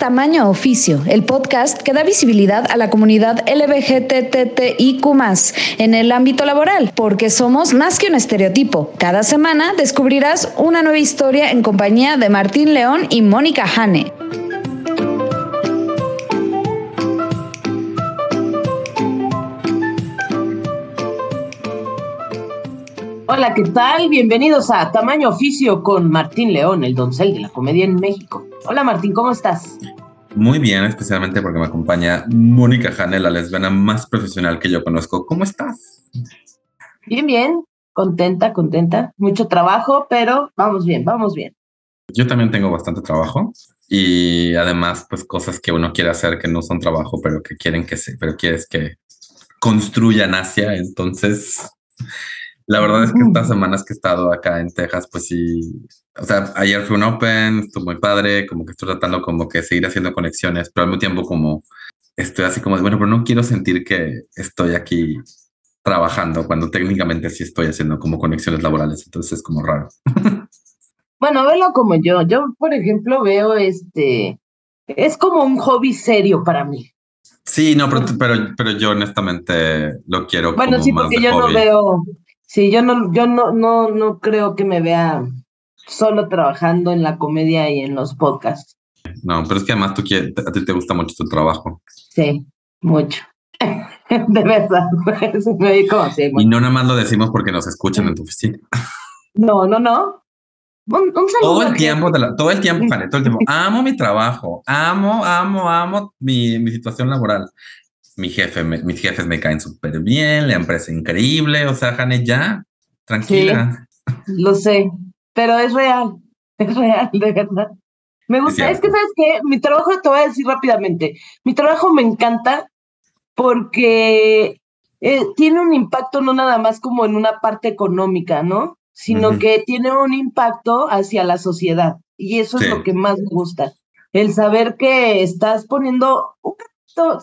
Tamaño Oficio, el podcast que da visibilidad a la comunidad LBGTTIQ en el ámbito laboral, porque somos más que un estereotipo. Cada semana descubrirás una nueva historia en compañía de Martín León y Mónica Hane. Hola, ¿qué tal? Bienvenidos a Tamaño Oficio con Martín León, el doncel de la comedia en México. Hola Martín, ¿cómo estás? Muy bien, especialmente porque me acompaña Mónica Jane, la lesbiana más profesional que yo conozco. ¿Cómo estás? Bien, bien, contenta, contenta. Mucho trabajo, pero vamos bien, vamos bien. Yo también tengo bastante trabajo y además, pues cosas que uno quiere hacer que no son trabajo, pero que quieren que se, pero quieres que construyan Asia. Entonces, la verdad es que estas semanas que he estado acá en Texas, pues sí, o sea, ayer fue un Open, estuvo muy padre, como que estoy tratando como que seguir haciendo conexiones, pero al mismo tiempo como estoy así como, bueno, pero no quiero sentir que estoy aquí trabajando cuando técnicamente sí estoy haciendo como conexiones laborales, entonces es como raro. Bueno, velo como yo. Yo, por ejemplo, veo este, es como un hobby serio para mí. Sí, no, pero, pero, pero yo honestamente lo quiero. Bueno, sí, porque yo no veo, Sí, yo no, yo no, no, no creo que me vea solo trabajando en la comedia y en los podcasts. No, pero es que además tú quieres, a ti te gusta mucho tu trabajo. Sí, mucho. De verdad. me y no nada más lo decimos porque nos escuchan en tu oficina. No, no, no. Un, todo el tiempo, todo el tiempo, todo el tiempo. Amo mi trabajo, amo, amo, amo mi, mi situación laboral mi jefe, mis jefes me caen súper bien, la empresa increíble, o sea, Jane, ya, tranquila. lo sé, pero es real, es real, de verdad. Me gusta, es, que sabes que mi trabajo, te voy a decir rápidamente, mi trabajo me encanta porque eh, tiene un impacto no nada más como en una parte económica, ¿no? Sino que tiene un impacto hacia la sociedad. Y eso es lo que más me gusta. El saber que estás poniendo un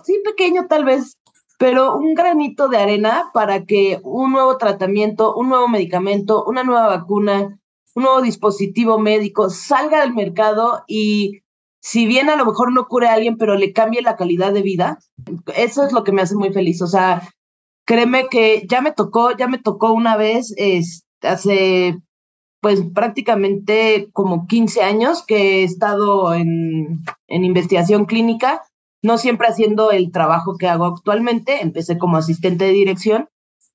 sí pequeño tal vez, pero un granito de arena para que un nuevo tratamiento, un nuevo medicamento, una nueva vacuna, un nuevo dispositivo médico salga del mercado y si bien a lo mejor no cure a alguien, pero le cambie la calidad de vida, eso es lo que me hace muy feliz. O sea, créeme que ya me tocó, ya me tocó una vez, hace pues prácticamente como 15 años que he estado en, en investigación clínica no siempre haciendo el trabajo que hago actualmente, empecé como asistente de dirección,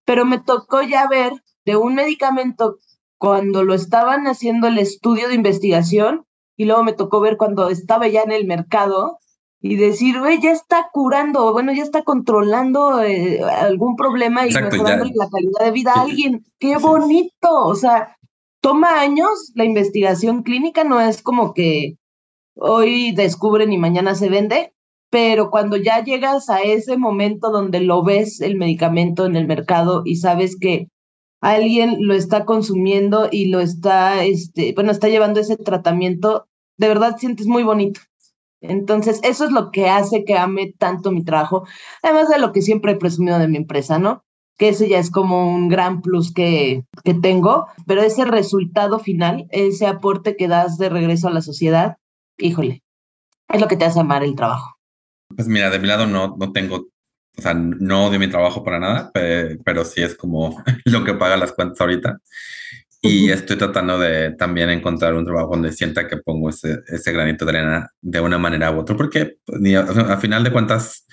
pero me tocó ya ver de un medicamento cuando lo estaban haciendo el estudio de investigación y luego me tocó ver cuando estaba ya en el mercado y decir, güey, ya está curando, bueno, ya está controlando eh, algún problema y mejorando la calidad de vida a alguien. ¡Qué bonito! O sea, toma años la investigación clínica, no es como que hoy descubren y mañana se vende, pero cuando ya llegas a ese momento donde lo ves el medicamento en el mercado y sabes que alguien lo está consumiendo y lo está, este, bueno, está llevando ese tratamiento, de verdad sientes muy bonito. Entonces, eso es lo que hace que ame tanto mi trabajo, además de lo que siempre he presumido de mi empresa, ¿no? Que ese ya es como un gran plus que, que tengo, pero ese resultado final, ese aporte que das de regreso a la sociedad, híjole, es lo que te hace amar el trabajo. Pues mira, de mi lado no, no tengo, o sea, no de mi trabajo para nada, pero, sí es como lo que paga las cuentas ahorita. Y estoy tratando de también encontrar un trabajo donde sienta que pongo ese, ese granito de arena de una manera u otra, porque pues, a, final de cuentas,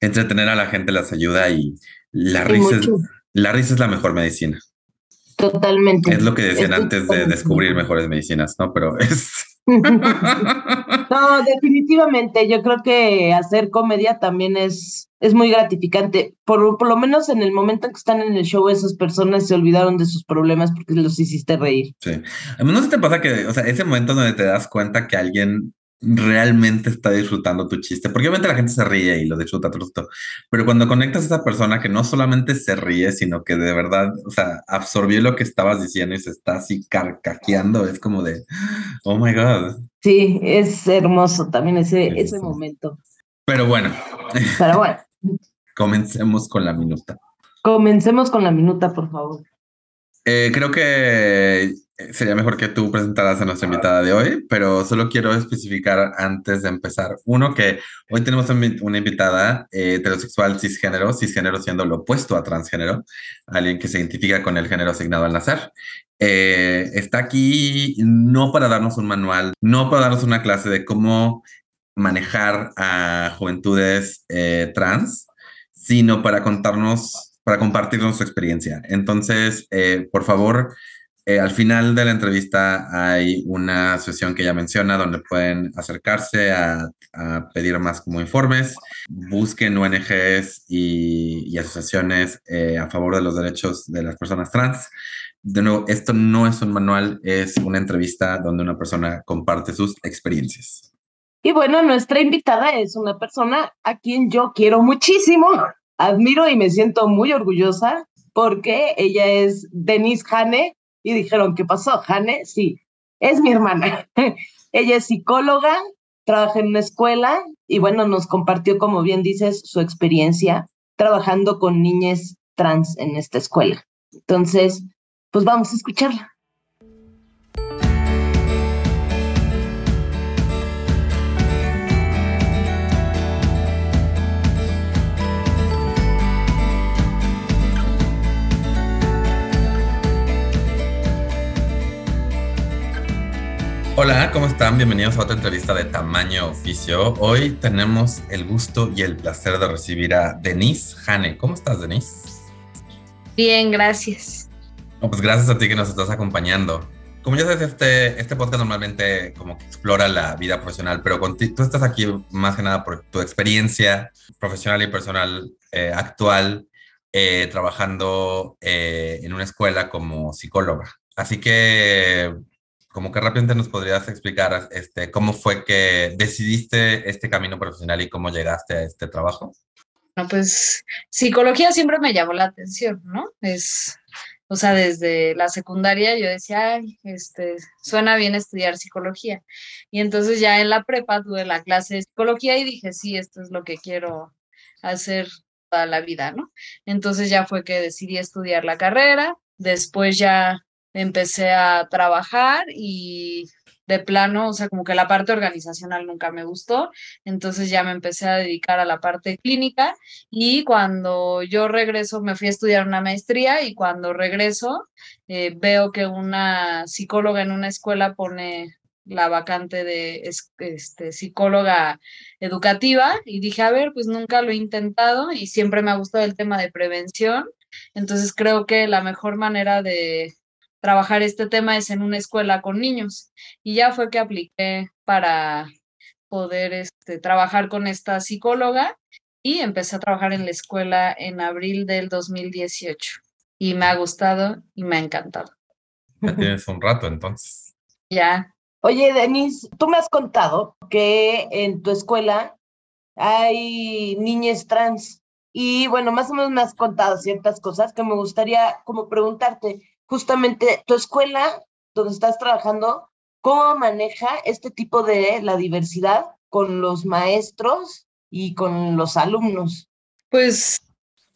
entretener a la gente les ayuda y la risa, es, la risa es la mejor medicina. Totalmente. Es lo que decían antes de descubrir mejores medicinas, ¿no? Pero es, no, definitivamente. Yo creo que hacer comedia también es, es muy gratificante. Por, por lo menos en el momento en que están en el show, esas personas se olvidaron de sus problemas porque los hiciste reír. Sí. A mí no se te pasa que, o sea, ese momento donde te das cuenta que alguien realmente está disfrutando tu chiste, porque obviamente la gente se ríe y lo disfruta, todo, pero cuando conectas a esa persona que no solamente se ríe, sino que de verdad, o sea, absorbió lo que estabas diciendo y se está así carcajeando, es como de, oh my God. Sí, es hermoso también ese, ese momento. Pero bueno. Pero bueno. Comencemos con la minuta. Comencemos con la minuta, por favor. Eh, creo que sería mejor que tú presentaras a nuestra invitada de hoy, pero solo quiero especificar antes de empezar. Uno, que hoy tenemos una invitada eh, heterosexual cisgénero, cisgénero siendo lo opuesto a transgénero, alguien que se identifica con el género asignado al nacer. Eh, está aquí no para darnos un manual, no para darnos una clase de cómo manejar a juventudes trans, sino para contarnos, para compartirnos su experiencia. Entonces, por favor, eh, al final de la entrevista hay una sesión que ella menciona donde pueden acercarse a, pedir más como informes. Busquen ONGs y, asociaciones eh, a favor de los derechos de las personas trans. De nuevo, esto no es un manual, es una entrevista donde una persona comparte sus experiencias. Y bueno, nuestra invitada es una persona a quien yo quiero muchísimo, admiro y me siento muy orgullosa porque ella es Denise Hane, y dijeron, ¿qué pasó? Jane, sí, es mi hermana. Ella es psicóloga, trabaja en una escuela y bueno, nos compartió, como bien dices, su experiencia trabajando con niñas trans en esta escuela. Entonces, pues vamos a escucharla. Hola, ¿cómo están? Bienvenidos a otra entrevista de Tamaño Oficio. Hoy tenemos el gusto y el placer de recibir a Denise Hane. ¿Cómo estás, Denise? Bien, gracias. pues gracias a ti que nos estás acompañando. Como ya sabes, este, este podcast normalmente como que explora la vida profesional, pero tú estás aquí más que nada por tu experiencia profesional y personal eh, actual eh, trabajando eh, en una escuela como psicóloga. Así que como que rápidamente nos podrías explicar este, cómo fue que decidiste este camino profesional y cómo llegaste a este trabajo. Bueno, pues psicología siempre me llamó la atención, ¿no? Es, o sea, desde la secundaria yo decía, ay, este, suena bien estudiar psicología. Y entonces ya en la prepa tuve la clase de psicología y dije, sí, esto es lo que quiero hacer toda la vida, ¿no? Entonces ya fue que decidí estudiar la carrera, después ya empecé a trabajar y de plano, o sea, como que la parte organizacional nunca me gustó, entonces ya me empecé a dedicar a la parte clínica y cuando yo regreso, me fui a estudiar una maestría y cuando regreso eh, veo que una psicóloga en una escuela pone la vacante de este, psicóloga educativa y dije, a ver, pues nunca lo he intentado y siempre me ha gustado el tema de prevención, entonces creo que la mejor manera de trabajar este tema es en una escuela con niños. Y ya fue que apliqué para poder este, trabajar con esta psicóloga y empecé a trabajar en la escuela en abril del 2018. Y me ha gustado y me ha encantado. Ya tienes un rato entonces. Ya. Oye, Denise, tú me has contado que en tu escuela hay niñas trans. Y bueno, más o menos me has contado ciertas cosas que me gustaría como preguntarte justamente tu escuela donde estás trabajando, ¿cómo maneja este tipo de la diversidad con los maestros y con los alumnos? Pues,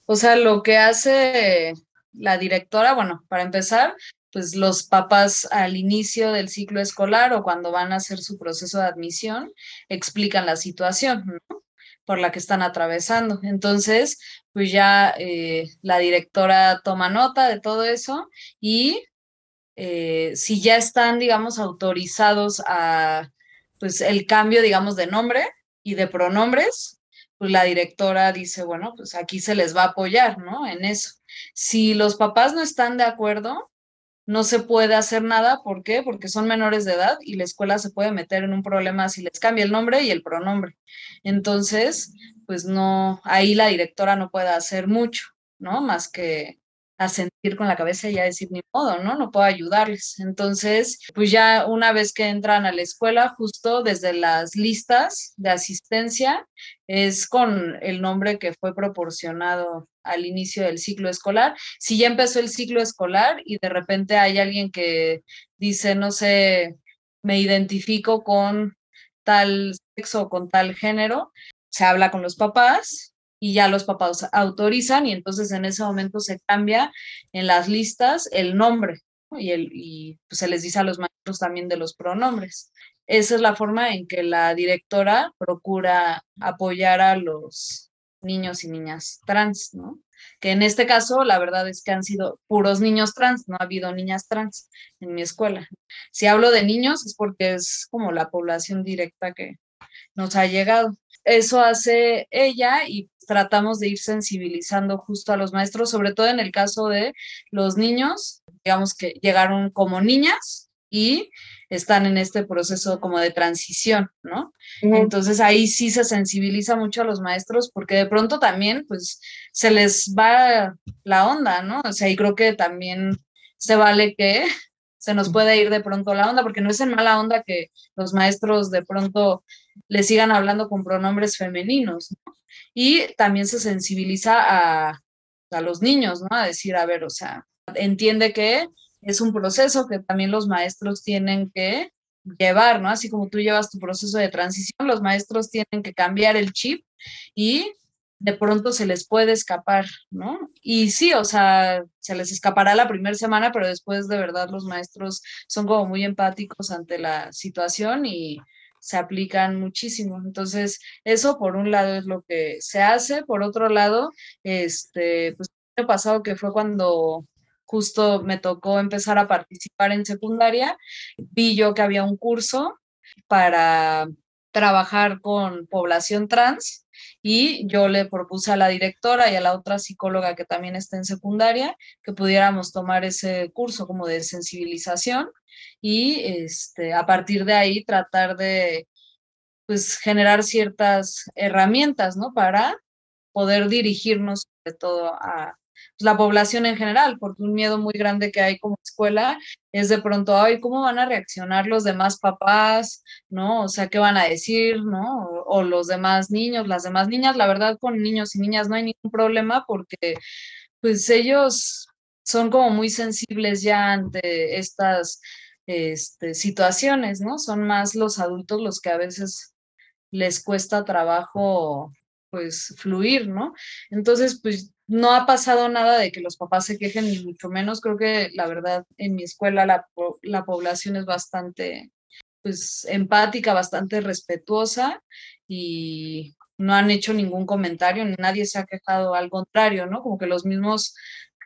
o sea, lo que hace la directora, bueno, para empezar, pues los papás al inicio del ciclo escolar o cuando van a hacer su proceso de admisión explican la situación, ¿no? Por la que están atravesando. Entonces, pues ya eh, la directora toma nota de todo eso y eh, si ya están, digamos, autorizados a, pues, el cambio, digamos, de nombre y de pronombres, pues la directora dice, bueno, pues aquí se les va a apoyar, ¿no? En eso. Si los papás no están de acuerdo, no se puede hacer nada. ¿Por qué? Porque son menores de edad y la escuela se puede meter en un problema si les cambia el nombre y el pronombre. Entonces, pues no, ahí la directora no puede hacer mucho, ¿no? Más que sentir con la cabeza y ya decir ni modo, ¿no? No puedo ayudarles. Entonces, pues ya una vez que entran a la escuela, justo desde las listas de asistencia, es con el nombre que fue proporcionado al inicio del ciclo escolar. Si ya empezó el ciclo escolar y de repente hay alguien que dice, no sé, me identifico con tal sexo o con tal género, se habla con los papás y ya los papás autorizan y entonces en ese momento se cambia en las listas el nombre, y, el, y pues, se les dice a los maestros también de los pronombres. Esa es la forma en que la directora procura apoyar a los niños y niñas trans, ¿no? Que en este caso, la verdad es que han sido puros niños trans, no ha habido niñas trans en mi escuela. Si hablo de niños es porque es como la población directa que nos ha llegado. Eso hace ella y tratamos de ir sensibilizando justo a los maestros, sobre todo en el caso de los niños, digamos que llegaron como niñas y están en este proceso como de transición, ¿no? Entonces ahí sí se sensibiliza mucho a los maestros porque de pronto también pues se les va la onda, ¿no? O sea, y creo que también se vale que se nos puede ir de pronto la onda, porque no es en mala onda que los maestros de pronto le sigan hablando con pronombres femeninos, ¿no? Y también se sensibiliza a, a los niños, ¿no? A decir, a ver, o sea, entiende que es un proceso que también los maestros tienen que llevar, ¿no? Así como tú llevas tu proceso de transición, los maestros tienen que cambiar el chip y de pronto se les puede escapar, ¿no? Y sí, o sea, se les escapará la primera semana, pero después de verdad los maestros son como muy empáticos ante la situación y se aplican muchísimo. Entonces, eso por un lado es lo que se hace, por otro lado, este, pues el año pasado que fue cuando justo me tocó empezar a participar en secundaria, vi yo que había un curso para trabajar con población trans y yo le propuse a la directora y a la otra psicóloga que también está en secundaria que pudiéramos tomar ese curso como de sensibilización y este, a partir de ahí tratar de pues generar ciertas herramientas, ¿no? Para poder dirigirnos sobre todo a, la población en general, porque un miedo muy grande que hay como escuela es de pronto, ay, ¿cómo van a reaccionar los demás papás? ¿No? O sea, ¿qué van a decir? ¿No? O, los demás niños, las demás niñas, la verdad con niños y niñas no hay ningún problema porque pues ellos son como muy sensibles ya ante estas este, situaciones, ¿no? Son más los adultos los que a veces les cuesta trabajo pues fluir, ¿no? Entonces, pues no ha pasado nada de que los papás se quejen, ni mucho menos. Creo que la verdad en mi escuela la, la población es bastante pues empática, bastante respetuosa y no han hecho ningún comentario, nadie se ha quejado, al contrario, ¿no? Como que los mismos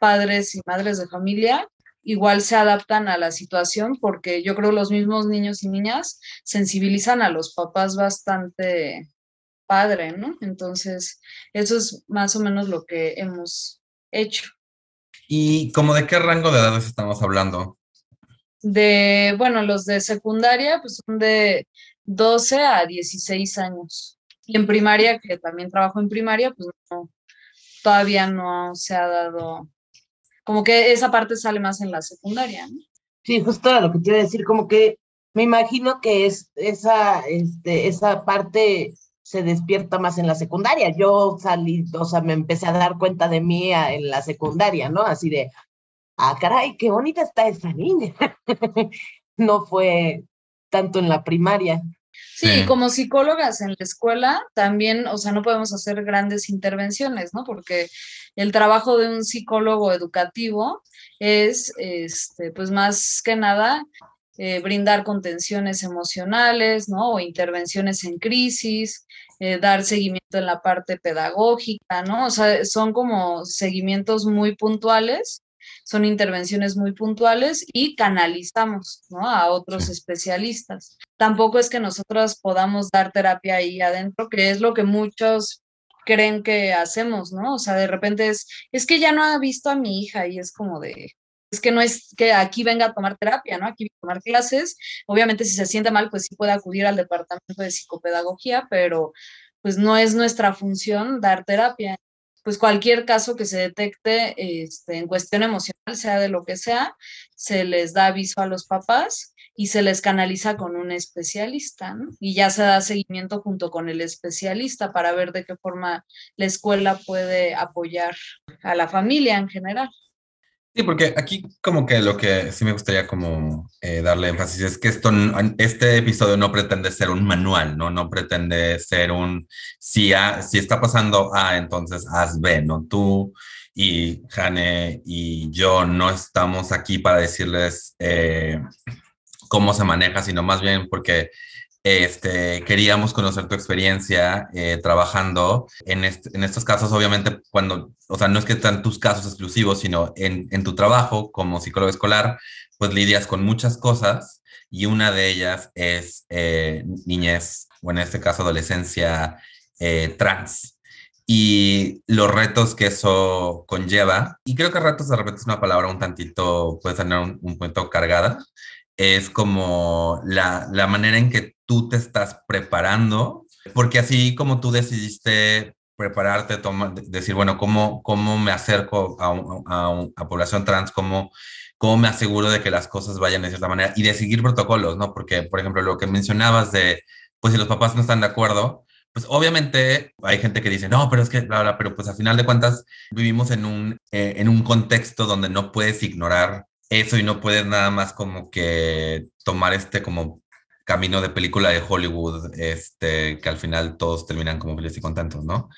padres y madres de familia igual se adaptan a la situación porque yo creo los mismos niños y niñas sensibilizan a los papás bastante padre, ¿no? Entonces, eso es más o menos lo que hemos hecho. ¿Y como de qué rango de edades estamos hablando? De, bueno, los de secundaria, pues son de 12 a 16 años. Y en primaria, que también trabajo en primaria, pues no, todavía no se ha dado, como que esa parte sale más en la secundaria, ¿no? Sí, justo lo que te iba a decir, como que me imagino que es esa, este, esa parte se despierta más en la secundaria. Yo salí, o sea, me empecé a dar cuenta de mí en la secundaria, ¿no? Así de, ah, caray, qué bonita está esa niña. no fue tanto en la primaria. Sí, como psicólogas en la escuela también, o sea, no podemos hacer grandes intervenciones, ¿no? Porque el trabajo de un psicólogo educativo es, este, pues más que nada, eh, brindar contenciones emocionales, ¿no? O intervenciones en crisis, eh, dar seguimiento en la parte pedagógica, ¿no? O sea, son como seguimientos muy puntuales, son intervenciones muy puntuales y canalizamos, ¿no? A otros especialistas. Tampoco es que nosotros podamos dar terapia ahí adentro, que es lo que muchos creen que hacemos, ¿no? O sea, de repente es, es que ya no ha visto a mi hija y es como de, es que no es que aquí venga a tomar terapia, ¿no? Aquí venga a tomar clases. Obviamente, si se siente mal, pues sí puede acudir al departamento de psicopedagogía, pero pues no es nuestra función dar terapia. Pues cualquier caso que se detecte este, en cuestión emocional, sea de lo que sea, se les da aviso a los papás y se les canaliza con un especialista, ¿no? Y ya se da seguimiento junto con el especialista para ver de qué forma la escuela puede apoyar a la familia en general. Sí, porque aquí como que lo que sí me gustaría como eh, darle énfasis es que esto, este episodio no pretende ser un manual, ¿no? No pretende ser un, si, si está pasando A, entonces haz B, ¿no? Tú y Jane y yo no estamos aquí para decirles eh, cómo se maneja, sino más bien porque este, queríamos conocer tu experiencia eh, trabajando en, en, estos casos, obviamente, cuando, o sea, no es que están tus casos exclusivos, sino en, en, tu trabajo como psicólogo escolar, pues lidias con muchas cosas y una de ellas es eh, niñez, o en este caso adolescencia eh, trans. Y los retos que eso conlleva, y creo que retos de repente es una palabra un tantito, puede tener un, un punto cargada, es como la, la manera en que tú te estás preparando, porque así como tú decidiste prepararte, decir, bueno, ¿cómo, cómo me acerco a, a, población trans? ¿Cómo, ¿Cómo me aseguro de que las cosas vayan de cierta manera? Y de seguir protocolos, ¿no? Porque, por ejemplo, lo que mencionabas de, pues si los papás no están de acuerdo, pues obviamente hay gente que dice, no, pero es que, bla, bla, pero pues a final de cuentas vivimos en un, eh, en un contexto donde no puedes ignorar eso y no puedes nada más como que tomar este como camino de película de Hollywood, este, que al final todos terminan como felices y contentos, ¿no?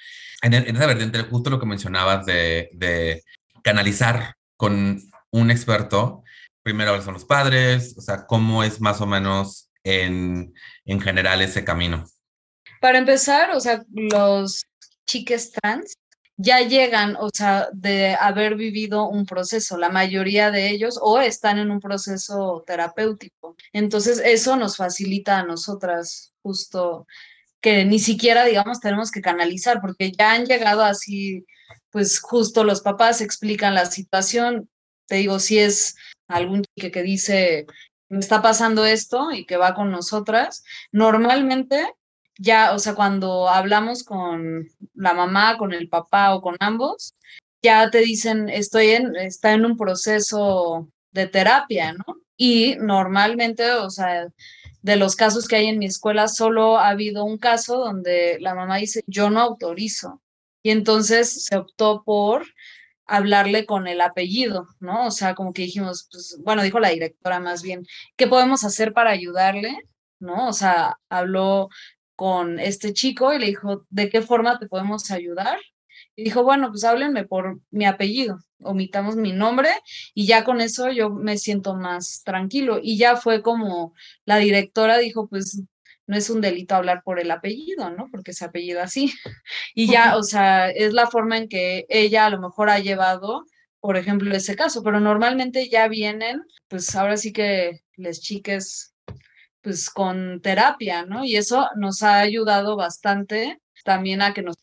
En, esa vertiente, justo lo que mencionabas de, de canalizar con un experto, primero son los padres, o sea, cómo es más o menos en, en general ese camino. Para empezar, o sea, los chiques trans ya llegan, o sea, de haber vivido un proceso, la mayoría de ellos, o están en un proceso terapéutico. Entonces, eso nos facilita a nosotras justo que ni siquiera, digamos, tenemos que canalizar, porque ya han llegado así, pues justo los papás explican la situación. Te digo, si es algún chique que dice, me está pasando esto y que va con nosotras, normalmente ya, o sea, cuando hablamos con la mamá, con el papá o con ambos, ya te dicen, estoy en, está en un proceso de terapia, ¿no? Y normalmente, o sea, de los casos que hay en mi escuela, solo ha habido un caso donde la mamá dice, yo no autorizo. Y entonces se optó por hablarle con el apellido, ¿no? O sea, como que dijimos, pues, bueno, dijo la directora más bien, ¿qué podemos hacer para ayudarle? ¿No? O sea, habló con este chico y le dijo, ¿de qué forma te podemos ayudar? Y dijo, bueno, pues háblenme por mi apellido, omitamos mi nombre y ya con eso yo me siento más tranquilo. Y ya fue como la directora dijo, pues no es un delito hablar por el apellido, ¿no? Porque se apellido así. Y ya, o sea, es la forma en que ella a lo mejor ha llevado, por ejemplo, ese caso, pero normalmente ya vienen, pues ahora sí que les chiques pues con terapia, ¿no? Y eso nos ha ayudado bastante también a que nos,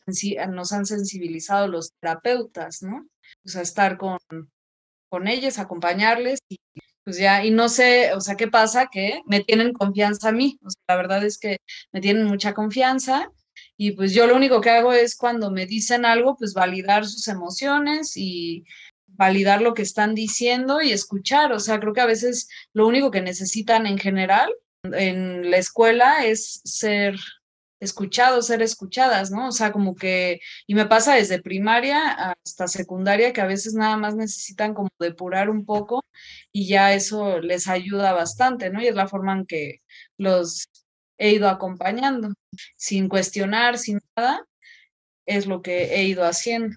nos han sensibilizado los terapeutas, ¿no? Pues a estar con, con ellos, acompañarles y pues ya, y no sé, o sea, ¿qué pasa? Que me tienen confianza a mí, o sea, la verdad es que me tienen mucha confianza y pues yo lo único que hago es cuando me dicen algo, pues validar sus emociones y validar lo que están diciendo y escuchar, o sea, creo que a veces lo único que necesitan en general en la escuela es ser escuchados, ser escuchadas, ¿no? O sea, como que, y me pasa desde primaria hasta secundaria, que a veces nada más necesitan como depurar un poco y ya eso les ayuda bastante, ¿no? Y es la forma en que los he ido acompañando, sin cuestionar, sin nada, es lo que he ido haciendo.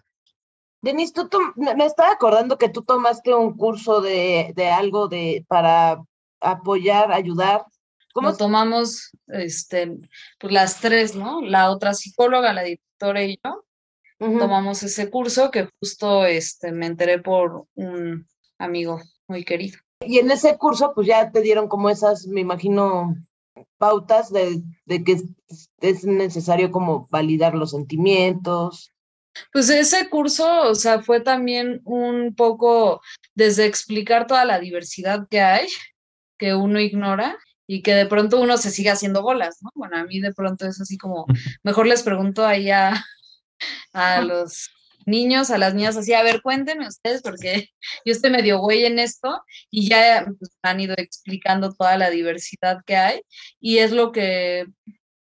Denise, tú, me estaba acordando que tú tomaste un curso de, de algo de para apoyar, ayudar ¿Cómo tomamos este, pues las tres, ¿no? La otra psicóloga, la directora y yo, tomamos ese curso que justo este, me enteré por un amigo muy querido. Y en ese curso, pues ya te dieron como esas, me imagino, pautas de, de que es necesario como validar los sentimientos. Pues ese curso, o sea, fue también un poco desde explicar toda la diversidad que hay, que uno ignora, y que de pronto uno se siga haciendo bolas, ¿no? Bueno, a mí de pronto es así como, mejor les pregunto ahí a, los niños, a las niñas, así, a ver, cuéntenme ustedes, porque yo estoy medio güey en esto y ya pues, han ido explicando toda la diversidad que hay y es lo que,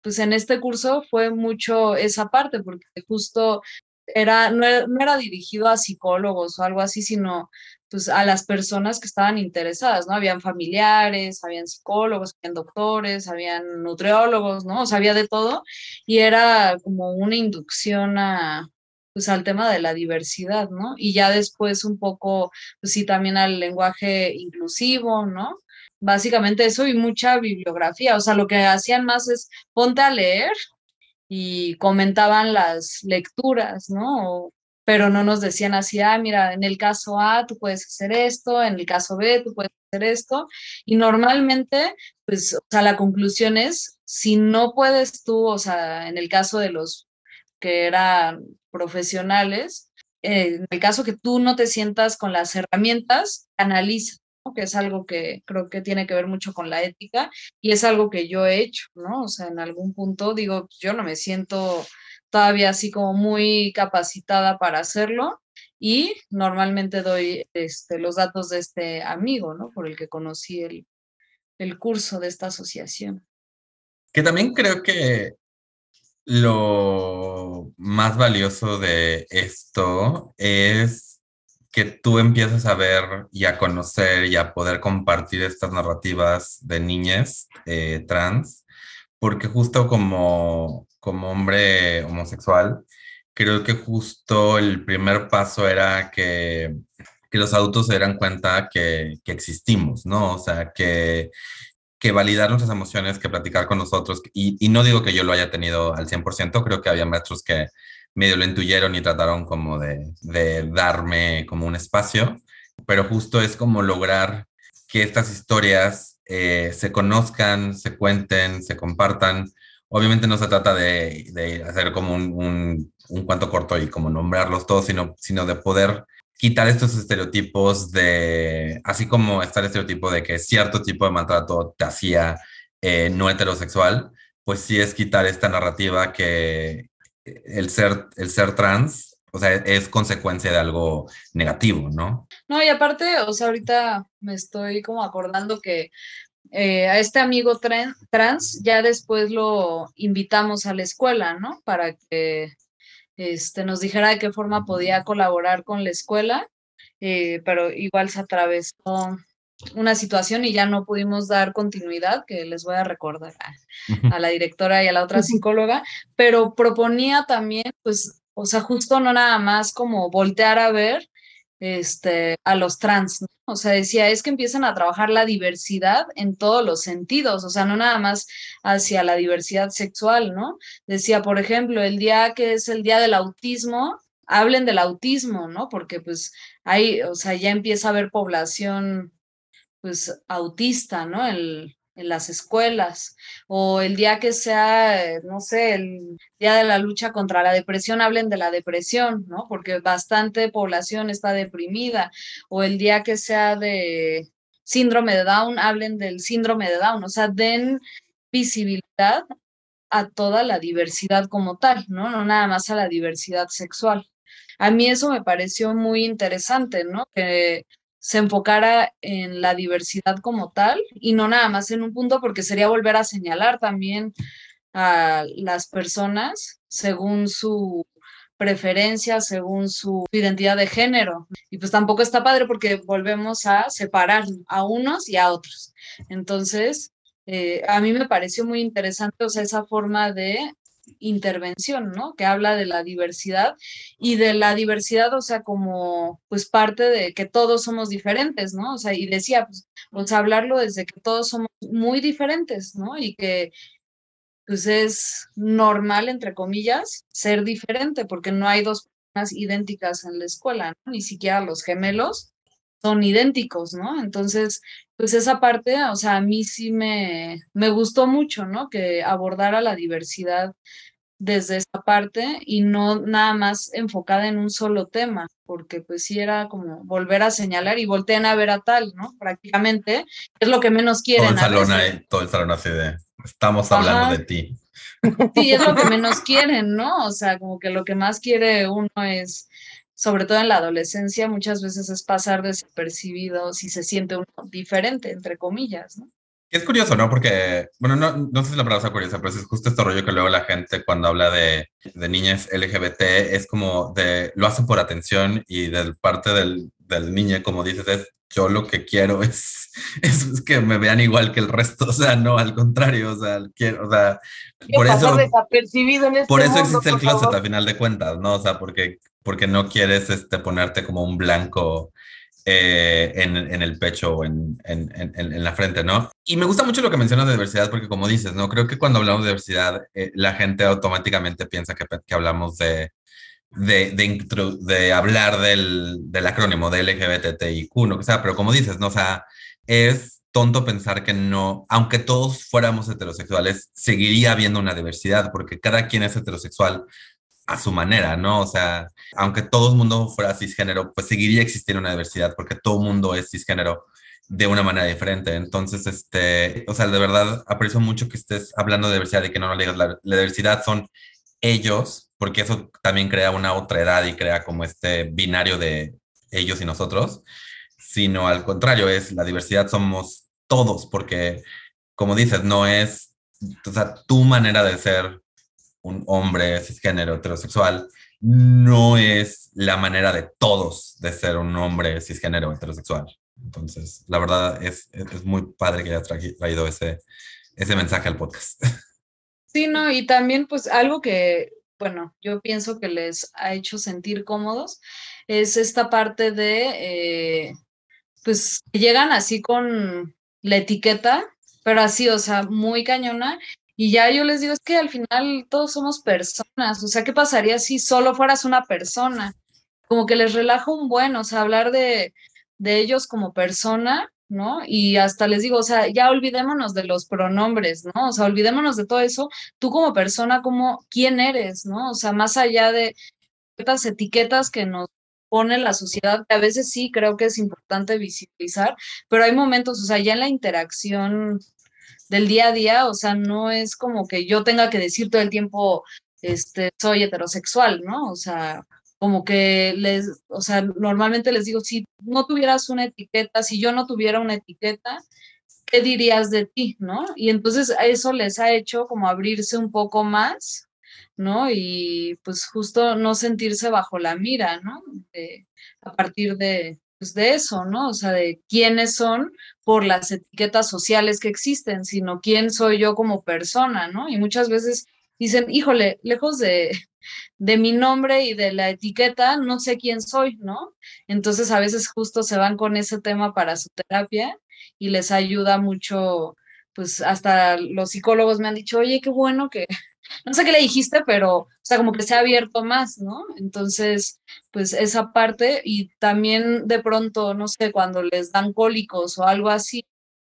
pues en este curso fue mucho esa parte, porque justo era, no, era, dirigido a psicólogos o algo así, sino pues a las personas que estaban interesadas, ¿no? Habían familiares, habían psicólogos, habían doctores, habían nutriólogos, ¿no? O había de todo y era como una inducción a, pues al tema de la diversidad, ¿no? Y ya después un poco, pues sí, también al lenguaje inclusivo, ¿no? Básicamente eso y mucha bibliografía, o sea, lo que hacían más es ponte a leer y comentaban las lecturas, ¿no? Pero no nos decían así, ah, mira, en el caso A tú puedes hacer esto, en el caso B tú puedes hacer esto. Y normalmente, pues, o sea, la conclusión es, si no puedes tú, o sea, en el caso de los que eran profesionales, eh, en el caso que tú no te sientas con las herramientas, analiza que es algo que creo que tiene que ver mucho con la ética y es algo que yo he hecho, ¿no? O sea, en algún punto digo, yo no me siento todavía así como muy capacitada para hacerlo y normalmente doy este, los datos de este amigo, ¿no? Por el que conocí el, el curso de esta asociación. Que también creo que lo más valioso de esto es que tú empiezas a ver y a conocer y a poder compartir estas narrativas de niñas eh, trans, porque justo como, como hombre homosexual, creo que justo el primer paso era que, que los adultos se dieran cuenta que, que existimos, ¿no? O sea, que, que validar nuestras emociones, que platicar con nosotros. Y, y, no digo que yo lo haya tenido al 100%, creo que había maestros que medio lo intuyeron y trataron como de, de darme como un espacio, pero justo es como lograr que estas historias eh, se conozcan, se cuenten, se compartan. Obviamente no se trata de, de hacer como un, un, un, corto y como nombrarlos todos, sino, sino de poder quitar estos estereotipos de, así como está el estereotipo de que cierto tipo de maltrato te hacía eh, no heterosexual, pues sí es quitar esta narrativa que, el ser, el ser trans, o sea, es consecuencia de algo negativo, ¿no? No, y aparte, o sea, ahorita me estoy como acordando que eh, a este amigo trans ya después lo invitamos a la escuela, ¿no? Para que este, nos dijera de qué forma podía colaborar con la escuela, eh, pero igual se atravesó una situación y ya no pudimos dar continuidad, que les voy a recordar a, la directora y a la otra psicóloga, pero proponía también, pues, o sea, justo no nada más como voltear a ver este, a los trans, ¿no? O sea, decía, es que empiezan a trabajar la diversidad en todos los sentidos, o sea, no nada más hacia la diversidad sexual, ¿no? Decía, por ejemplo, el día que es el día del autismo, hablen del autismo, ¿no? Porque pues ahí, o sea, ya empieza a haber población pues autista, ¿no? en las escuelas, o el día que sea, eh, no sé, el día de la lucha contra la depresión, hablen de la depresión, ¿no? Porque bastante población está deprimida, o el día que sea de síndrome de Down, hablen del síndrome de Down, o sea, den visibilidad a toda la diversidad como tal, ¿no? No nada más a la diversidad sexual. A mí eso me pareció muy interesante, ¿no? Se enfocara en la diversidad como tal y no nada más en un punto porque sería volver a señalar también a las personas según su preferencia, según su identidad de género. Y pues tampoco está padre porque volvemos a separar a unos y a otros. Entonces, eh, a mí me pareció muy interesante, o sea, esa forma de intervención, ¿no? Que habla de la diversidad y de la diversidad, o sea, como pues parte de que todos somos diferentes, ¿no? O sea, y decía, pues, pues hablarlo desde que todos somos muy diferentes, ¿no? Y que pues es normal, entre comillas, ser diferente, porque no hay dos personas idénticas en la escuela. Ni siquiera los gemelos son idénticos, ¿no? Entonces, pues esa parte, o sea, a mí sí me, me gustó mucho, ¿no? Que abordara la diversidad desde esa parte y no nada más enfocada en un solo tema, porque pues sí era como volver a señalar y voltean a ver a tal, ¿no? Prácticamente es lo que menos quieren. Todo el salón, todo el salón así de, estamos hablando de ti. Sí, es lo que menos quieren, ¿no? O sea, como que lo que más quiere uno es sobre todo en la adolescencia, muchas veces es pasar desapercibido si se siente uno diferente, entre comillas, ¿no? Es curioso, ¿no? Porque, bueno, no, no sé si la palabra es curiosa, pero es justo este rollo que luego la gente cuando habla de, de niñas LGBT es como de, lo hace por atención y de parte del, del niño, como dices, es yo lo que quiero es, es, que me vean igual que el resto, o sea, no, al contrario, o sea, quiero, o sea, por eso, desapercibido en este por eso existe el closet a final de cuentas, ¿no? O sea, porque, porque no quieres este, ponerte como un blanco eh, en, el pecho o en, en, en, la frente, ¿no? Y me gusta mucho lo que mencionas de diversidad, porque como dices, ¿no? Creo que cuando hablamos de diversidad, eh, la gente automáticamente piensa que, que hablamos de, de, de, de hablar del, del, acrónimo de LGBTIQ, ¿no? O sea, pero como dices, ¿no? O sea, es tonto pensar que no, aunque todos fuéramos heterosexuales, seguiría habiendo una diversidad, porque cada quien es heterosexual a su manera, ¿no? O sea, aunque todo el mundo fuera cisgénero, pues seguiría existiendo una diversidad porque todo el mundo es cisgénero de una manera diferente. Entonces, este, o sea, de verdad aprecio mucho que estés hablando de diversidad y que no lo digas. La, la, diversidad son ellos, porque eso también crea una otra edad y crea como este binario de ellos y nosotros, sino al contrario, es la diversidad somos todos, porque como dices, no es, o sea, tu manera de ser un hombre cisgénero heterosexual no es la manera de todos de ser un hombre cisgénero heterosexual. Entonces, la verdad es, es muy padre que hayas traído ese, ese mensaje al podcast. Sí, no, y también pues algo que, bueno, yo pienso que les ha hecho sentir cómodos es esta parte de, eh, pues, llegan así con la etiqueta, pero así, o sea, muy cañona, y ya yo les digo, es que al final todos somos personas, o sea, ¿qué pasaría si solo fueras una persona? Como que les relaja un buen, o sea, hablar de, de ellos como persona, ¿no? Y hasta les digo, o sea, ya olvidémonos de los pronombres, ¿no? O sea, olvidémonos de todo eso, tú como persona, como, ¿quién eres, ¿no? O sea, más allá de estas etiquetas que nos pone la sociedad, que a veces sí creo que es importante visibilizar, pero hay momentos, o sea, ya en la interacción del día a día, o sea, no es como que yo tenga que decir todo el tiempo, este, soy heterosexual, ¿no? O sea, como que les, o sea, normalmente les digo, si no tuvieras una etiqueta, si yo no tuviera una etiqueta, ¿qué dirías de ti, no? Y entonces eso les ha hecho como abrirse un poco más, ¿no? Y pues justo no sentirse bajo la mira, ¿no? a partir de, pues, de eso, ¿no? O sea, de quiénes son por las etiquetas sociales que existen, sino quién soy yo como persona, ¿no? Y muchas veces dicen, híjole, lejos de, de mi nombre y de la etiqueta, no sé quién soy, ¿no? Entonces a veces justo se van con ese tema para su terapia y les ayuda mucho, pues hasta los psicólogos me han dicho, oye, qué bueno que, no sé qué le dijiste, pero, o sea, como que se ha abierto más, ¿no? Entonces, pues esa parte y también de pronto, no sé, cuando les dan cólicos o algo así,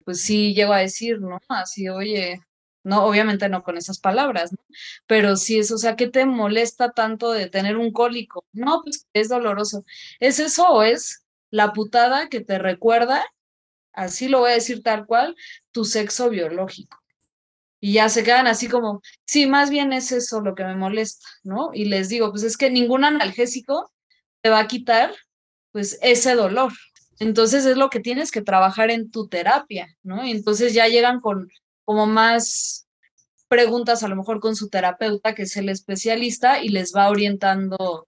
pues sí llego a decir, ¿no? Así, oye, no, obviamente no con esas palabras, ¿no? Pero sí es, o sea, ¿qué te molesta tanto de tener un cólico? No, pues es doloroso. ¿Es eso o es la putada que te recuerda, así lo voy a decir tal cual, tu sexo biológico? Y ya se quedan así como, sí, más bien es eso lo que me molesta, ¿no? Y les digo, pues es que ningún analgésico te va a quitar, pues, ese dolor. Entonces es lo que tienes que trabajar en tu terapia, ¿no? Y entonces ya llegan con como más preguntas, a lo mejor con su terapeuta, que es el especialista, y les va orientando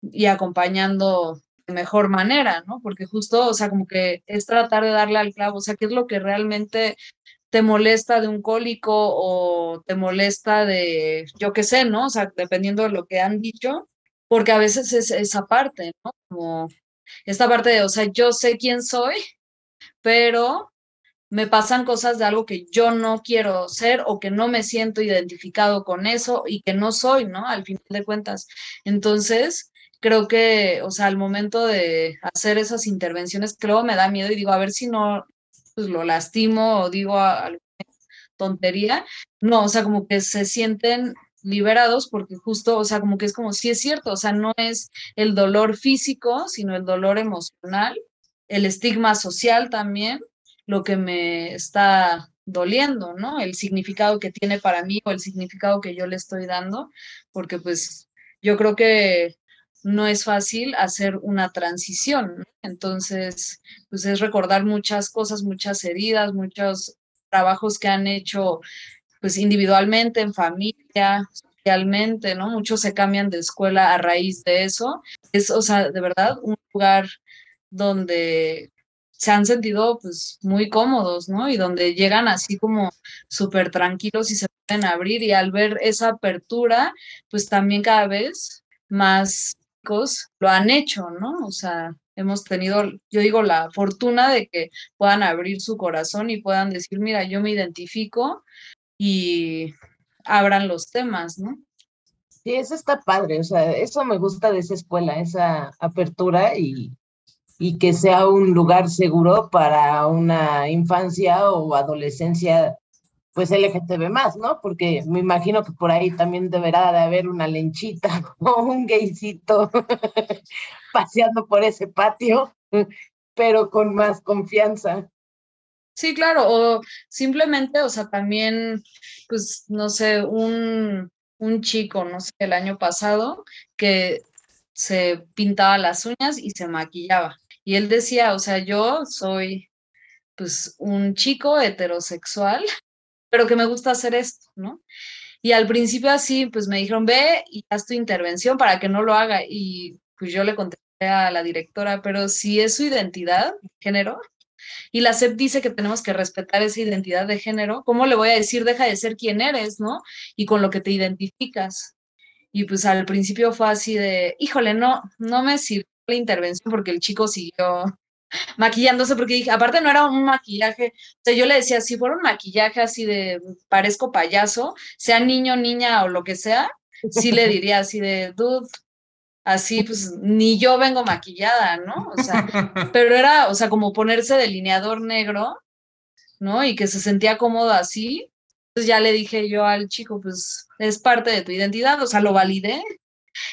y acompañando de mejor manera, ¿no? Porque justo, o sea, como que es tratar de darle al clavo, o sea, qué es lo que realmente te molesta de un cólico o te molesta de, yo qué sé, ¿no? O sea, dependiendo de lo que han dicho, porque a veces es esa parte, ¿no? Como esta parte de, o sea, yo sé quién soy, pero me pasan cosas de algo que yo no quiero ser o que no me siento identificado con eso y que no soy, ¿no? Al final de cuentas. Entonces, creo que, o sea, al momento de hacer esas intervenciones, creo me da miedo y digo, a ver si no pues lo lastimo o digo alguna tontería. No, o sea, como que se sienten liberados porque justo, o sea, como que es como, sí es cierto, o sea, no es el dolor físico, sino el dolor emocional, el estigma social también, lo que me está doliendo, ¿no? El significado que tiene para mí o el significado que yo le estoy dando, porque pues yo creo que no es fácil hacer una transición. Entonces, pues es recordar muchas cosas, muchas heridas, muchos trabajos que han hecho pues individualmente, en familia, socialmente, ¿no? Muchos se cambian de escuela a raíz de eso. Es, o sea, de verdad, un lugar donde se han sentido pues muy cómodos, ¿no? Y donde llegan así como súper tranquilos y se pueden abrir y al ver esa apertura, pues también cada vez más lo han hecho, ¿no? O sea, hemos tenido, yo digo, la fortuna de que puedan abrir su corazón y puedan decir, mira, yo me identifico y abran los temas, ¿no? Sí, eso está padre, o sea, eso me gusta de esa escuela, esa apertura y que sea un lugar seguro para una infancia o adolescencia, pues LGTB más, ¿no? Porque me imagino que por ahí también deberá de haber una lenchita o un gaycito paseando por ese patio, pero con más confianza. Sí, claro, o simplemente, o sea, también, pues, no sé, un, un chico, no sé, el año pasado, que se pintaba las uñas y se maquillaba. Y él decía, o sea, yo soy pues un chico heterosexual, pero que me gusta hacer esto, ¿no? Y al principio así, pues me dijeron, ve y haz tu intervención para que no lo haga. Y pues yo le contesté a la directora, pero si es su identidad de género, y la SEP dice que tenemos que respetar esa identidad de género, ¿cómo le voy a decir, deja de ser quien eres, ¿no? Y con lo que te identificas. Y pues al principio fue así de, híjole, no, no me sirve la intervención porque el chico siguió maquillándose porque dije, aparte no era un maquillaje, o sea, yo le decía, si fuera un maquillaje así de parezco payaso, sea niño, niña o lo que sea, sí le diría así de, dude, así pues ni yo vengo maquillada, ¿no? O sea, pero era, o sea, como ponerse delineador negro, ¿no? Y que se sentía cómodo así. Entonces ya le dije yo al chico, pues es parte de tu identidad, o sea, lo validé,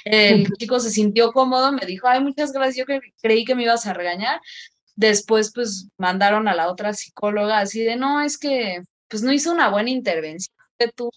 el chico se sintió cómodo, me dijo, ay, muchas gracias, yo creí que me ibas a regañar. Después, pues, mandaron a la otra psicóloga así de, no, es que, pues, no hizo una buena intervención de tú.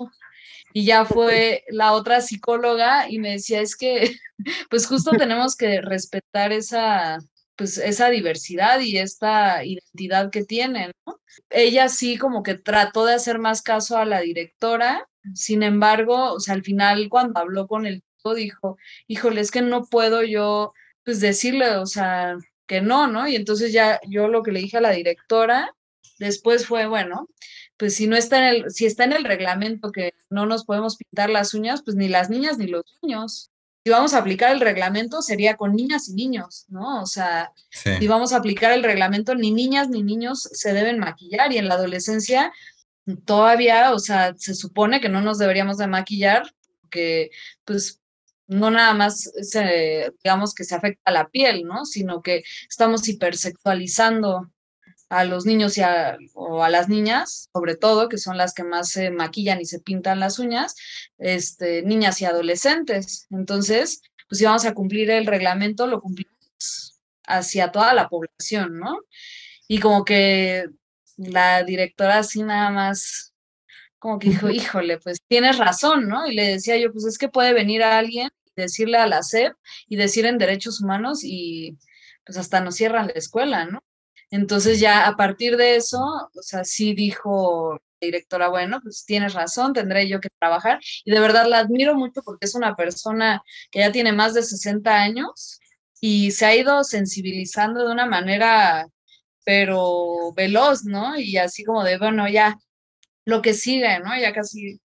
Y ya fue la otra psicóloga y me decía, es que, pues, justo tenemos que respetar esa, pues, esa diversidad y esta identidad que tienen, ¿no? Ella sí como que trató de hacer más caso a la directora, sin embargo, o sea, al final cuando habló con el dijo, híjole, es que no puedo yo, pues decirle, o sea, que no, ¿no? Y entonces ya yo lo que le dije a la directora después fue, bueno, pues si no está en el, si está en el reglamento que no nos podemos pintar las uñas, pues ni las niñas ni los niños. Si vamos a aplicar el reglamento, sería con niñas y niños, ¿no? O sea, si vamos a aplicar el reglamento, ni niñas ni niños se deben maquillar y en la adolescencia todavía, o sea, se supone que no nos deberíamos de maquillar, porque pues no nada más se, digamos que se afecta a la piel, ¿no? Sino que estamos hipersexualizando a los niños y a, o a las niñas, sobre todo, que son las que más se maquillan y se pintan las uñas, este, niñas y adolescentes. Entonces, pues si vamos a cumplir el reglamento, lo cumplimos hacia toda la población, ¿no? Y como que la directora así nada más como que dijo, híjole, pues tienes razón, ¿no? Y le decía yo, pues es que puede venir a alguien y decirle a la SEP y decir en derechos humanos y pues hasta nos cierran la escuela, ¿no? Entonces ya a partir de eso, o sea, sí dijo la directora, bueno, pues tienes razón, tendré yo que trabajar. Y de verdad la admiro mucho porque es una persona que ya tiene más de 60 años y se ha ido sensibilizando de una manera, pero veloz, ¿no? Y así como de, bueno, ya, lo que sigue, ¿no? Ya casi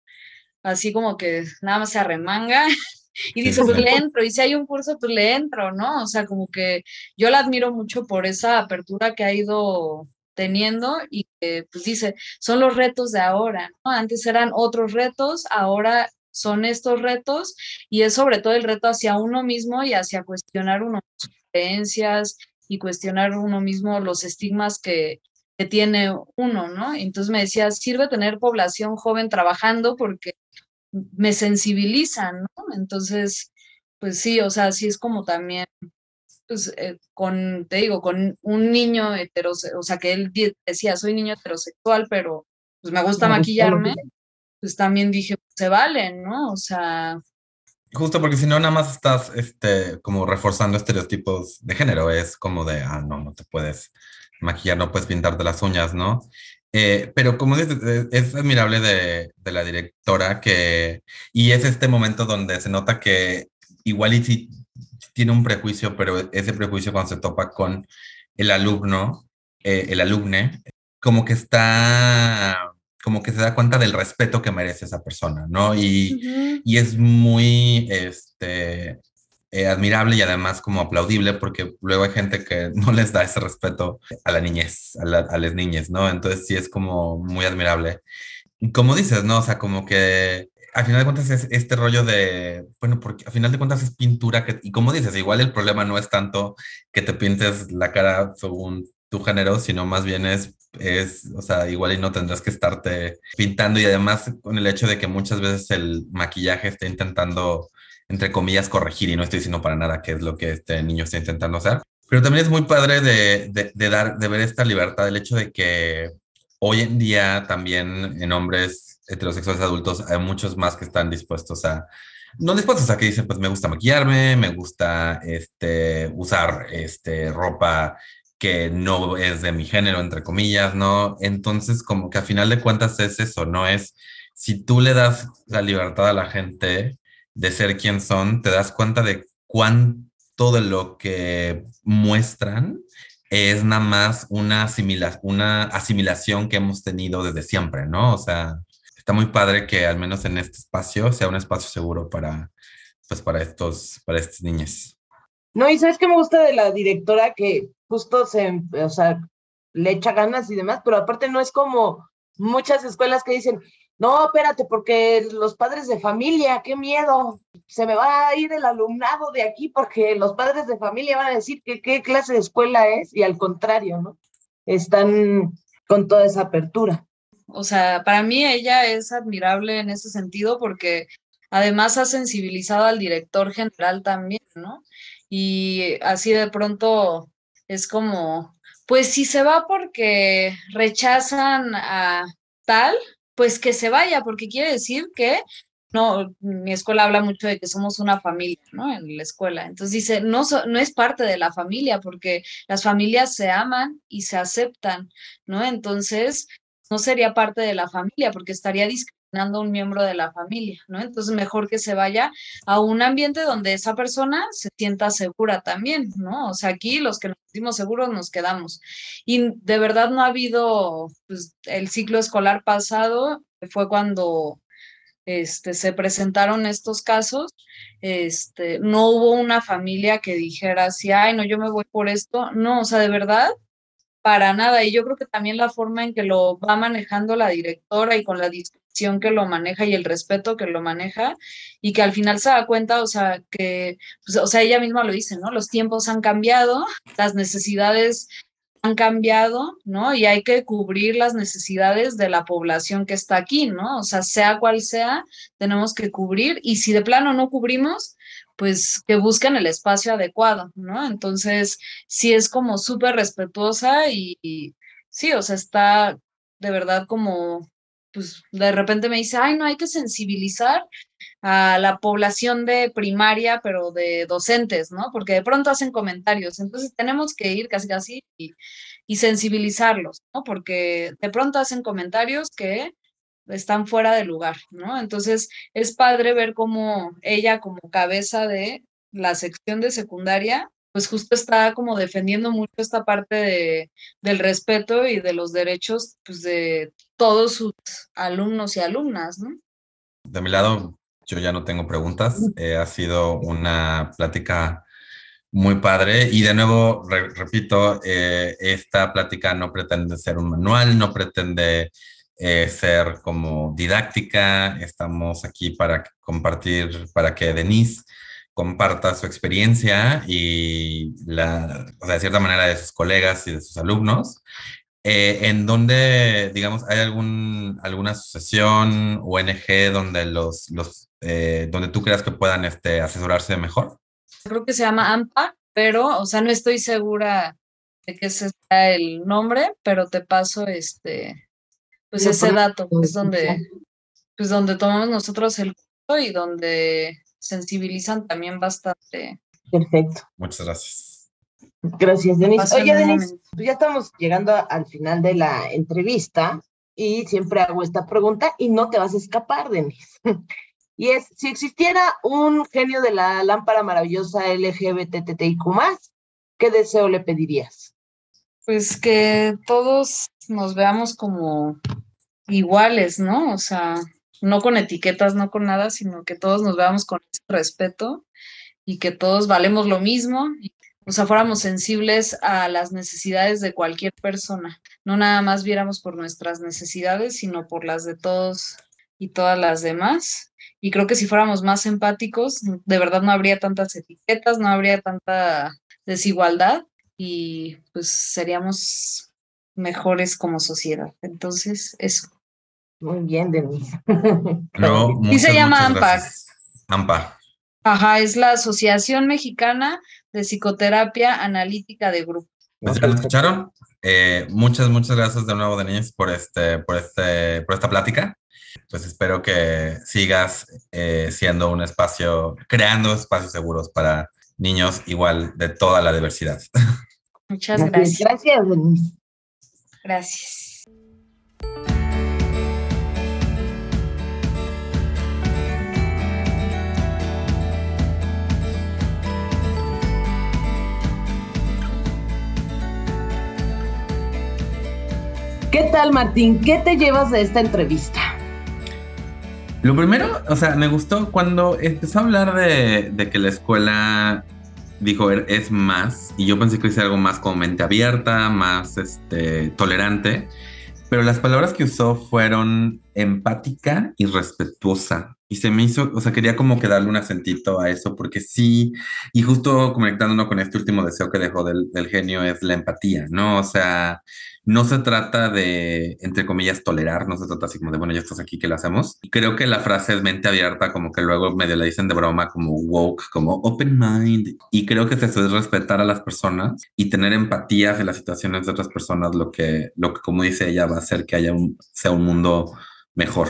así como que nada más se arremanga y dice, pues le entro, y si hay un curso, pues le entro, ¿no? O sea, como que yo la admiro mucho por esa apertura que ha ido teniendo y que pues dice, son los retos de ahora, ¿no? Antes eran otros retos, ahora son estos retos y es sobre todo el reto hacia uno mismo y hacia cuestionar uno sus creencias y cuestionar uno mismo los estigmas que, que tiene uno, ¿no? Entonces me decía, sirve tener población joven trabajando porque me sensibilizan, ¿no? Entonces, pues sí, o sea, sí es como también, pues eh, con, te digo, con un niño heterosexual, o sea, que él decía, soy niño heterosexual, pero pues me gusta maquillarme, pues también dije, pues, se valen, ¿no? O sea... Justo porque si no, nada más estás, este, como reforzando estereotipos de género, es como de, ah, no, no te puedes maquillar, no puedes pintarte las uñas, ¿no? Eh, pero como dices, es, admirable de, de, la directora que, y es este momento donde se nota que igual y si tiene un prejuicio, pero ese prejuicio cuando se topa con el alumno, eh, el alumne, como que está, como que se da cuenta del respeto que merece esa persona, ¿no? Y, y es muy, este, eh, admirable y además como aplaudible porque luego hay gente que no les da ese respeto a la niñez, a, las niñas, ¿no? Entonces sí es como muy admirable. Como dices, ¿no? O sea, como que al final de cuentas es este rollo de, bueno, porque al final de cuentas es pintura que, y como dices, igual el problema no es tanto que te pintes la cara según tu género, sino más bien es, es, o sea, igual y no tendrás que estarte pintando y además con el hecho de que muchas veces el maquillaje está intentando entre comillas, corregir, y no estoy diciendo para nada qué es lo que este niño está intentando hacer. Pero también es muy padre de, de, dar, de ver esta libertad, el hecho de que hoy en día también en hombres heterosexuales adultos hay muchos más que están dispuestos a, no dispuestos a que dicen, pues me gusta maquillarme, me gusta este, usar este, ropa que no es de mi género, entre comillas, ¿no? Entonces, como que a final de cuentas es eso, ¿no? Es si tú le das la libertad a la gente, de ser quien son, te das cuenta de cuánto de lo que muestran es nada más una, asimila una asimilación que hemos tenido desde siempre, ¿no? O sea, está muy padre que al menos en este espacio sea un espacio seguro para, pues, para estos, para estas niñas. No, y sabes que me gusta de la directora que justo se, o sea, le echa ganas y demás, pero aparte no es como muchas escuelas que dicen, no, espérate, porque los padres de familia, qué miedo, se me va a ir el alumnado de aquí porque los padres de familia van a decir que qué clase de escuela es y al contrario, ¿no? Están con toda esa apertura. O sea, para mí ella es admirable en ese sentido porque además ha sensibilizado al director general también, ¿no? Y así de pronto es como, pues si se va porque rechazan a tal, pues que se vaya, porque quiere decir que no, mi escuela habla mucho de que somos una familia, ¿no? En la escuela. Entonces dice, no, no es parte de la familia, porque las familias se aman y se aceptan, ¿no? Entonces, no sería parte de la familia, porque estaría discriminando un miembro de la familia, ¿no? Entonces, mejor que se vaya a un ambiente donde esa persona se sienta segura también, ¿no? O sea, aquí los que nos sentimos seguros nos quedamos. Y de verdad no ha habido, pues el ciclo escolar pasado fue cuando este, se presentaron estos casos, este, no hubo una familia que dijera así, ay, no, yo me voy por esto. No, o sea, de verdad, para nada. Y yo creo que también la forma en que lo va manejando la directora y con la discusión que lo maneja y el respeto que lo maneja y que al final se da cuenta, o sea, que, pues, o sea, ella misma lo dice, ¿no? Los tiempos han cambiado, las necesidades han cambiado, ¿no? Y hay que cubrir las necesidades de la población que está aquí, ¿no? O sea, sea cual sea, tenemos que cubrir y si de plano no cubrimos, pues que busquen el espacio adecuado, ¿no? Entonces, sí es como súper respetuosa y, y, sí, o sea, está de verdad como, pues de repente me dice, ay, no hay que sensibilizar a la población de primaria, pero de docentes, ¿no? Porque de pronto hacen comentarios, entonces tenemos que ir casi casi y, y sensibilizarlos, ¿no? Porque de pronto hacen comentarios que están fuera de lugar, ¿no? Entonces es padre ver cómo ella como cabeza de la sección de secundaria, pues justo está como defendiendo mucho esta parte de, del respeto y de los derechos pues, de todos sus alumnos y alumnas, ¿no? De mi lado, yo ya no tengo preguntas. Eh, ha sido una plática muy padre y de nuevo, repito, eh, esta plática no pretende ser un manual, no pretende eh, ser como didáctica. Estamos aquí para compartir, para que Denise comparta su experiencia y la, o sea, de cierta manera de sus colegas y de sus alumnos. en donde, digamos, hay algún, alguna asociación, ONG, donde los, los eh, donde tú creas que puedan este, asesorarse mejor? Creo que se llama AMPA, pero, o sea, no estoy segura de que ese sea el nombre, pero te paso este, pues ese dato, es donde, pues donde tomamos nosotros el curso y donde sensibilizan también bastante. Perfecto. Muchas gracias. Gracias, Denise. Oye, Denise, pues ya estamos llegando al final de la entrevista y siempre hago esta pregunta y no te vas a escapar, Denise. Y es, si existiera un genio de la lámpara maravillosa LGBTTIQ+, ¿qué deseo le pedirías? Pues que todos nos veamos como iguales, ¿no? O sea, no con etiquetas, no con nada, sino que todos nos veamos con respeto y que todos valemos lo mismo y o sea, fuéramos sensibles a las necesidades de cualquier persona, no nada más viéramos por nuestras necesidades, sino por las de todos y todas las demás. Y creo que si fuéramos más empáticos, de verdad no habría tantas etiquetas, no habría tanta desigualdad y pues seríamos mejores como sociedad. Entonces, eso. Muy bien, Denise. No, y se llama AMPA. AMPA. Ajá, es la Asociación Mexicana de Psicoterapia Analítica de Grupo. Pues ya lo escucharon. Eh, muchas, muchas gracias de nuevo, Denise, por, este, por, este, por esta plática. Pues espero que sigas eh, siendo un espacio, creando espacios seguros para niños igual de toda la diversidad. Muchas gracias. Gracias, Denise. Gracias. ¿Qué tal, Martín? ¿Qué te llevas de esta entrevista? Lo primero, o sea, me gustó cuando empezó a hablar de, que la escuela dijo er, es más, y yo pensé que iba algo más como mente abierta, más este, tolerante, pero las palabras que usó fueron empática y respetuosa. Y se me hizo, o sea, quería como que darle un acentito a eso, porque sí, y justo conectándonos con este último deseo que dejó del, del genio es la empatía, ¿no? O sea, no se trata de, entre comillas, tolerar, no se trata así como de, bueno, ya estás aquí, ¿qué lo hacemos? Creo que la frase es mente abierta, como que luego medio le dicen de broma, como woke, como open mind. Y creo que eso es respetar a las personas y tener empatía de las situaciones de otras personas, lo que, lo que como dice ella, va a hacer que haya un, sea un mundo mejor.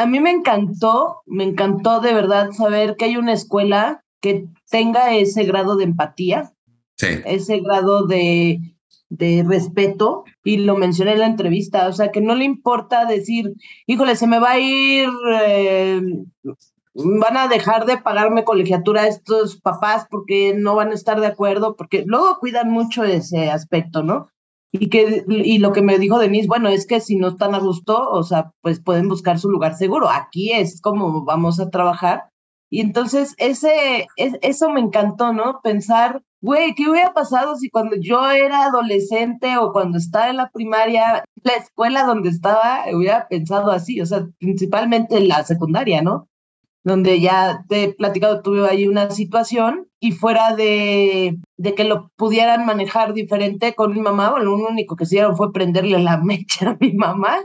A mí me encantó, me encantó de verdad saber que hay una escuela que tenga ese grado de empatía, sí. ese grado de de respeto y lo mencioné en la entrevista, o sea, que no le importa decir, híjole, se me va a ir, eh, van a dejar de pagarme colegiatura a estos papás porque no van a estar de acuerdo, porque luego cuidan mucho ese aspecto, ¿no? Y, que, y lo que me dijo Denise, bueno, es que si no están a gusto, o sea, pues pueden buscar su lugar seguro. Aquí es como vamos a trabajar. Y entonces ese, es, eso me encantó, ¿no? Pensar güey, ¿qué hubiera pasado si cuando yo era adolescente o cuando estaba en la primaria, la escuela donde estaba, hubiera pensado así? O sea, principalmente en la secundaria, ¿no? Donde ya te he platicado, tuve ahí una situación y fuera de, de que lo pudieran manejar diferente con mi mamá, bueno, lo único que hicieron fue prenderle la mecha a mi mamá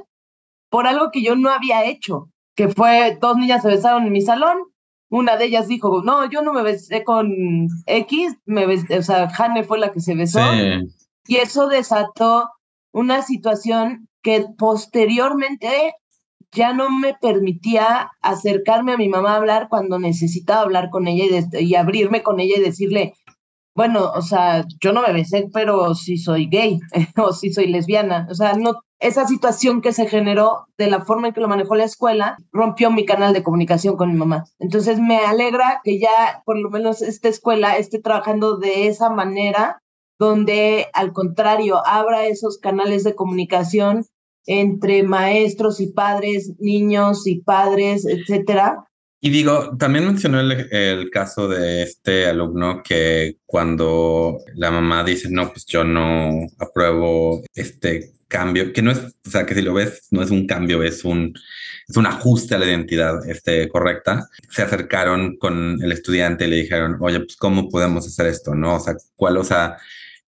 por algo que yo no había hecho, que fue dos niñas se besaron en mi salón, una de ellas dijo, no, yo no me besé con X, me besé, o sea, Jane fue la que se besó. Y eso desató una situación que posteriormente ya no me permitía acercarme a mi mamá a hablar cuando necesitaba hablar con ella y, abrirme con ella y decirle, bueno, o sea, yo no me besé, pero sí soy gay o sí soy lesbiana. O sea, no, esa situación que se generó de la forma en que lo manejó la escuela rompió mi canal de comunicación con mi mamá. Entonces me alegra que ya por lo menos esta escuela esté trabajando de esa manera, donde al contrario abra esos canales de comunicación entre maestros y padres, niños y padres, etcétera, y digo, también mencionó el, caso de este alumno que cuando la mamá dice, no, pues yo no apruebo este cambio, que no es, o sea, que si lo ves, no es un cambio, es un, es un ajuste a la identidad este, correcta. Se acercaron con el estudiante y le dijeron, oye, pues cómo podemos hacer esto, ¿no? O sea, cuál, o sea,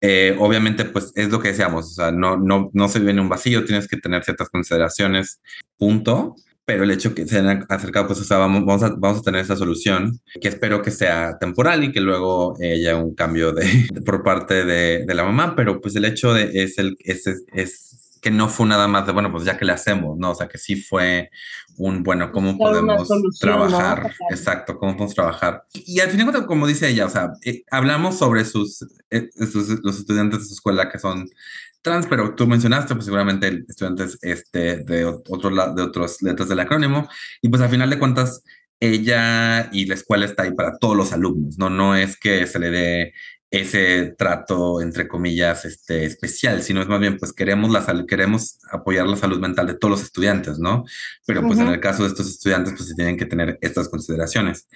eh, obviamente, pues es lo que decíamos, o sea, no, no, no se vive en un vacío, tienes que tener ciertas consideraciones, punto pero el hecho que se hayan acercado, pues, o vamos, vamos, a, vamos a tener esa solución, que espero que sea temporal y que luego haya un cambio de, por parte de, la mamá, pero pues el hecho es, el, es, es, es que no fue nada más de, bueno, pues ya que le hacemos, ¿no? O sea, que sí fue un, bueno, cómo podemos trabajar, exacto, cómo podemos trabajar. Y, al final, como dice ella, o sea, eh, hablamos sobre sus, eh, sus, los estudiantes de su escuela que son trans, pero tú mencionaste, pues seguramente estudiantes este, de, otro, de otras letras del acrónimo, y pues al final de cuentas, ella y la escuela está ahí para todos los alumnos, ¿no? No es que se le dé ese trato, entre comillas, este, especial, sino es más bien, pues queremos, la queremos apoyar la salud mental de todos los estudiantes, ¿no? Pero pues en el caso de estos estudiantes, pues se tienen que tener estas consideraciones.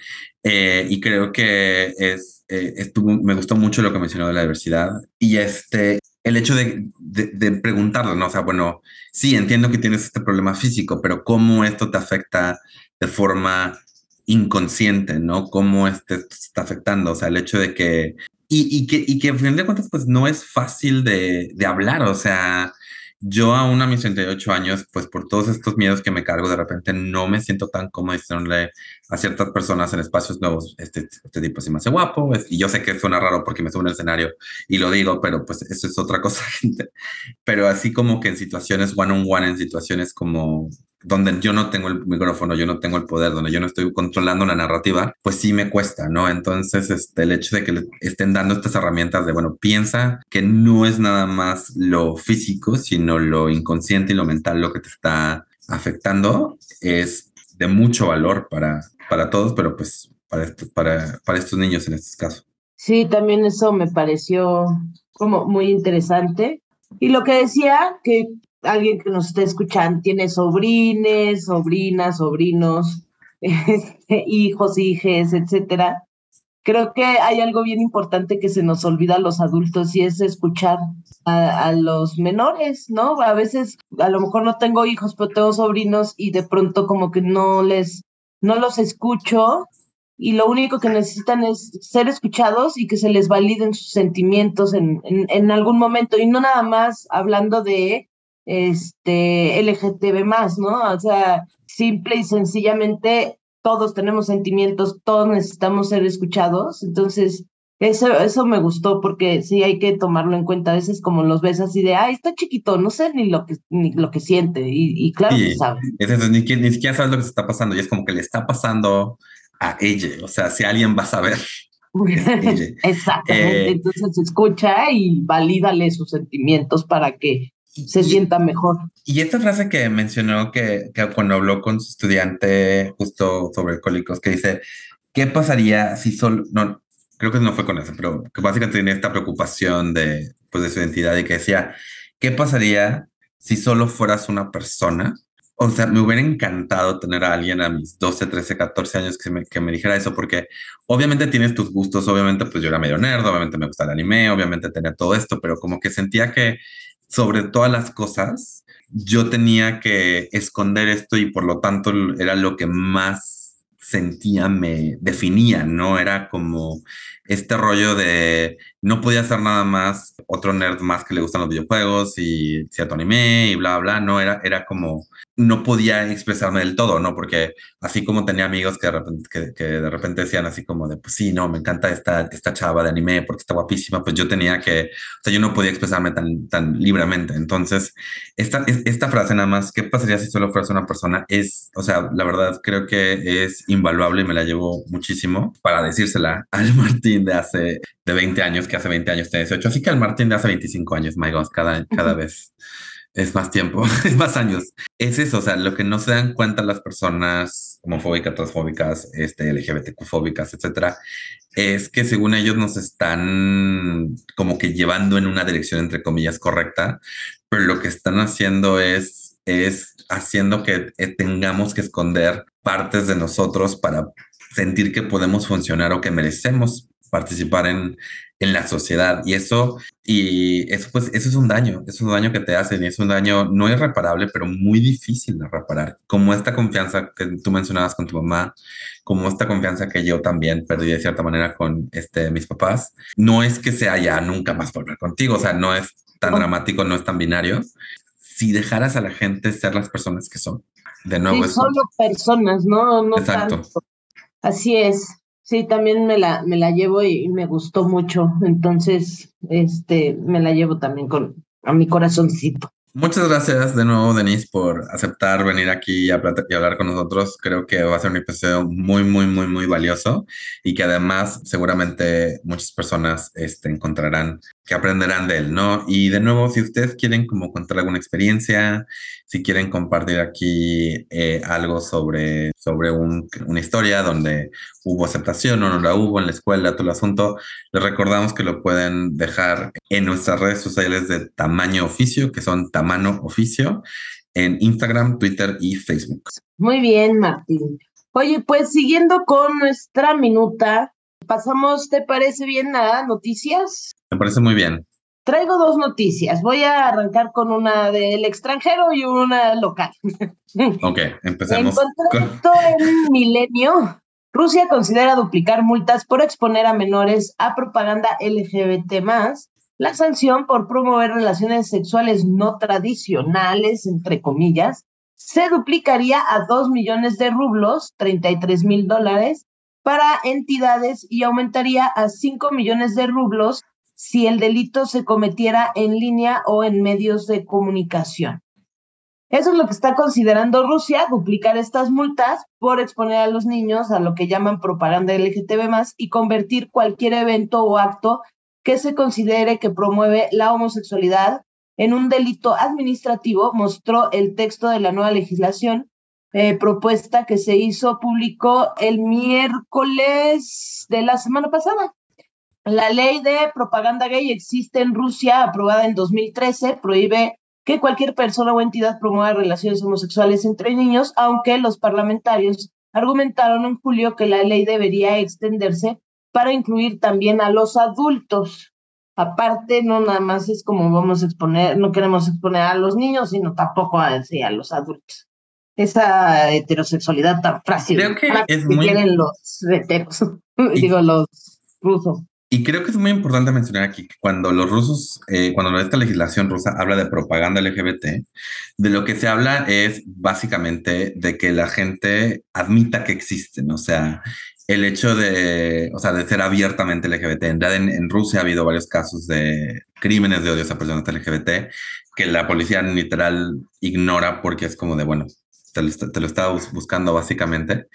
Eh, y creo que es, eh, estuvo, me gustó mucho lo que mencionó de la diversidad y este, el hecho de, de, preguntarlo, ¿no? O sea, bueno, sí, entiendo que tienes este problema físico, pero ¿cómo esto te afecta de forma inconsciente, ¿no? ¿Cómo este te está afectando? O sea, el hecho de que, y, y que, y que a fin de cuentas, pues no es fácil de, de hablar, o sea, yo aún a mis 38 años, pues por todos estos miedos que me cargo, de repente no me siento tan cómodo diciéndole a ciertas personas en espacios nuevos, este, este tipo sí me hace guapo, y yo sé que suena raro porque me subo en el escenario y lo digo, pero pues eso es otra cosa, gente. Pero así como que en situaciones one on one, en situaciones como donde yo no tengo el micrófono, yo no tengo el poder, donde yo no estoy controlando la narrativa, pues sí me cuesta, ¿no? Entonces, este, el hecho de que le estén dando estas herramientas de, bueno, piensa que no es nada más lo físico, sino lo inconsciente y lo mental lo que te está afectando, es de mucho valor para, para todos, pero pues para, para, para estos niños en este caso. Sí, también eso me pareció como muy interesante. Y lo que decía, que alguien que nos esté escuchando tiene sobrines, sobrinas, sobrinos, este, hijos, hijes, etcétera. Creo que hay algo bien importante que se nos olvida a los adultos y es escuchar a, a, los menores, ¿no? A veces, a lo mejor no tengo hijos, pero tengo sobrinos y de pronto como que no les, no los escucho y lo único que necesitan es ser escuchados y que se les validen sus sentimientos en, en, en algún momento y no nada más hablando de este, LGTB más, ¿no? O sea, simple y sencillamente todos tenemos sentimientos, todos necesitamos ser escuchados, entonces eso, eso me gustó porque sí hay que tomarlo en cuenta. A veces como los ves así de, ay, está chiquito, no sé ni lo que, ni lo que siente. Y, claro que sabe. Es eso, ni, ni, siquiera sabes lo que se está pasando. Y es como que le está pasando a ella. O sea, si alguien va a saber. Exactamente. Eh, Entonces escucha y valídale sus sentimientos para que se sienta mejor. Y esta frase que mencionó que, que, cuando habló con su estudiante justo sobre alcohólicos, que dice, ¿qué pasaría si solo, no, creo que no fue con eso, pero que básicamente tiene esta preocupación de, pues, de su identidad y que decía, ¿qué pasaría si solo fueras una persona? O sea, me hubiera encantado tener a alguien a mis 12, 13, 14 años que me, que me dijera eso, porque obviamente tienes tus gustos, obviamente pues yo era medio nerd, obviamente me gusta el anime, obviamente tenía todo esto, pero como que sentía que sobre todas las cosas, yo tenía que esconder esto y por lo tanto era lo que más sentía, me definía, ¿no? Era como este rollo de no podía ser nada más otro nerd más que le gustan los videojuegos y cierto anime y bla, bla, no, era, era como, no podía expresarme del todo, ¿no? Porque así como tenía amigos que de repente, que, de repente decían así como de, pues sí, no, me encanta esta, esta chava de anime porque está guapísima, pues yo tenía que, o sea, yo no podía expresarme tan, tan libremente. Entonces, esta, esta frase nada más, ¿qué pasaría si solo fueras una persona? Es, o sea, la verdad creo que es invaluable y me la llevo muchísimo para decírsela al Martín de hace, de 20 años que hace 20 años tiene 18, así que el Martín de hace 25 años, my God, cada, cada vez es más tiempo, es más años. Es eso, o sea, lo que no se dan cuenta las personas homofóbicas, transfóbicas, este, LGBTQ-fóbicas, etcétera, es que según ellos nos están como que llevando en una dirección, entre comillas, correcta, pero lo que están haciendo es, es haciendo que eh, tengamos que esconder partes de nosotros para sentir que podemos funcionar o que merecemos participar en, en la sociedad. Y eso, y eso, pues, eso es un daño, es un daño que te hacen y es un daño no irreparable, pero muy difícil de reparar. Como esta confianza que tú mencionabas con tu mamá, como esta confianza que yo también perdí de cierta manera con este, mis papás. No es que sea ya nunca más volver contigo, o sea, no es tan dramático, no es tan binario. Si dejaras a la gente ser las personas que son, de nuevo. Sí, solo personas, ¿no? no Exacto. Así es. Sí, también me la, me la llevo y, me gustó mucho. Entonces, este, me la llevo también con a mi corazoncito. Muchas gracias de nuevo, Denise, por aceptar venir aquí y, hablar con nosotros. Creo que va a ser un episodio muy, muy, muy, muy valioso y que además seguramente muchas personas este, encontrarán que aprenderán de él, ¿no? Y de nuevo, si ustedes quieren como contar alguna experiencia, si quieren compartir aquí eh, algo sobre, sobre una historia donde hubo aceptación o no la hubo en la escuela, todo el asunto, les recordamos que lo pueden dejar en nuestras redes sociales de tamaño oficio, que son tamaño oficio, en Instagram, Twitter y Facebook. Muy bien, Martín. Oye, pues siguiendo con nuestra minuta, pasamos, ¿te parece bien a noticias? Me parece muy bien. Traigo dos noticias. Voy a arrancar con una del extranjero y una local. Ok, empecemos. En en Milenio, Rusia considera duplicar multas por exponer a menores a propaganda LGBT la sanción por promover relaciones sexuales no tradicionales, entre comillas, se duplicaría a 2 millones de rublos, 33 mil dólares, para entidades y aumentaría a 5 millones de rublos si el delito se cometiera en línea o en medios de comunicación. Eso es lo que está considerando Rusia, duplicar estas multas por exponer a los niños a lo que llaman propaganda LGTB y convertir cualquier evento o acto que se considere que promueve la homosexualidad en un delito administrativo, mostró el texto de la nueva legislación eh, propuesta que se hizo público el miércoles de la semana pasada. La ley de propaganda gay existe en Rusia, aprobada en 2013, prohíbe que cualquier persona o entidad promueva relaciones homosexuales entre niños, aunque los parlamentarios argumentaron en julio que la ley debería extenderse para incluir también a los adultos. Aparte, no nada más es como vamos a exponer, no queremos exponer a los niños, sino tampoco a, a los adultos. Esa heterosexualidad tan fácil Creo que, es muy... tienen los heteros, digo, los rusos. Y creo que es muy importante mencionar aquí que cuando los rusos, eh, cuando esta legislación rusa habla de propaganda LGBT, de lo que se habla es básicamente de que la gente admita que existen, o sea, el hecho de, o sea, de ser abiertamente LGBT. En, en, Rusia ha habido varios casos de crímenes de odio a personas LGBT que la policía literal ignora porque es como de, bueno, te lo, te lo estaba buscando básicamente,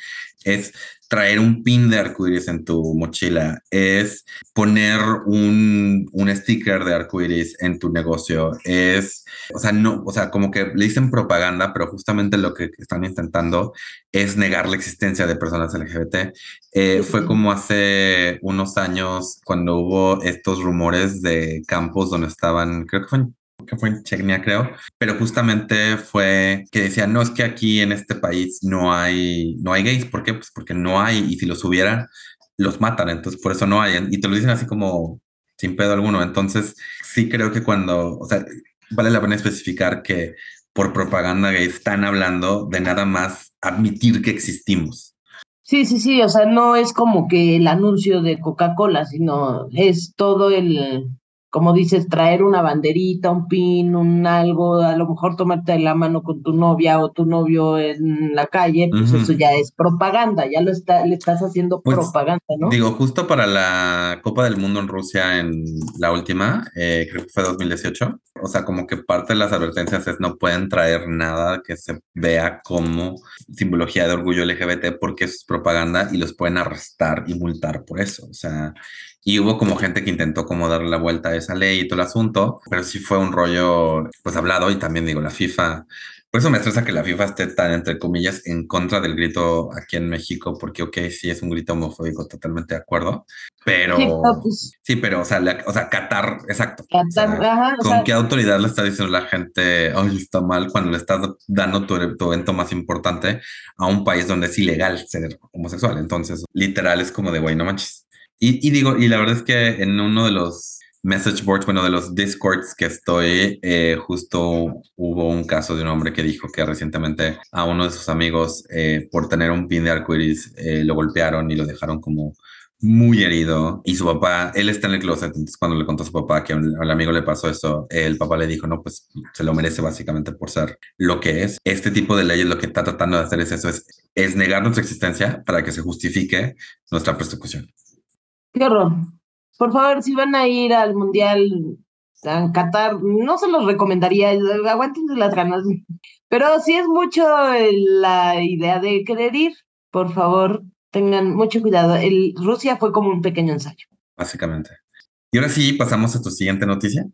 es traer un pin de arcoiris en tu mochila, es poner un, un sticker de arcoiris en tu negocio, es, o sea, no, o sea, como que le dicen propaganda, pero justamente lo que están intentando es negar la existencia de personas LGBT. Eh, fue como hace unos años cuando hubo estos rumores de campos donde estaban, creo que fue en que fue en Chechnya, creo, pero justamente fue que decían, no, es que aquí en este país no hay, no hay gays, ¿por qué? Pues porque no hay, y si los hubiera, los matan, entonces por eso no hay, y te lo dicen así como sin pedo alguno, entonces sí creo que cuando, o sea, vale la pena especificar que por propaganda gay están hablando de nada más admitir que existimos. Sí, sí, sí, o sea, no es como que el anuncio de Coca-Cola, sino es todo el, como dices, traer una banderita, un pin, un algo, a lo mejor tomarte la mano con tu novia o tu novio en la calle, pues eso ya es propaganda, ya lo está, le estás haciendo pues, propaganda, ¿no? Digo, justo para la Copa del Mundo en Rusia en la última, eh, creo que fue 2018, o sea, como que parte de las advertencias es no pueden traer nada que se vea como simbología de orgullo LGBT porque es propaganda y los pueden arrestar y multar por eso, o sea, y hubo como gente que intentó como darle la vuelta a esa ley y todo el asunto, pero sí fue un rollo pues hablado y también digo, la FIFA, por eso me estresa que la FIFA esté tan entre comillas en contra del grito aquí en México, porque ok, sí es un grito homofóbico, totalmente de acuerdo, pero sí, pero o sea, o sea, Qatar, exacto. ¿Con qué autoridad le está diciendo la gente, oye, está mal cuando le estás dando tu, tu evento más importante a un país donde es ilegal ser homosexual? Entonces, literal es como de, güey, no manches. Y, digo, y la verdad es que en uno de los message boards, bueno, de los discords que estoy, eh, justo hubo un caso de un hombre que dijo que recientemente a uno de sus amigos, eh, por tener un pin de arcoiris, eh, lo golpearon y lo dejaron como muy herido. Y su papá, él está en el closet, entonces cuando le contó a su papá que al amigo le pasó eso, el papá le dijo, no, pues se lo merece básicamente por ser lo que es. Este tipo de leyes lo que está tratando de hacer es eso, es, es negar nuestra existencia para que se justifique nuestra persecución. Qué horror. Por favor, si van a ir al mundial, En Qatar no se los recomendaría, aguanten las ganas. Pero sí es mucho la idea de querer ir. Por favor, tengan mucho cuidado. El, Rusia fue como un pequeño ensayo. Básicamente. Y ahora sí, pasamos a tu siguiente noticia.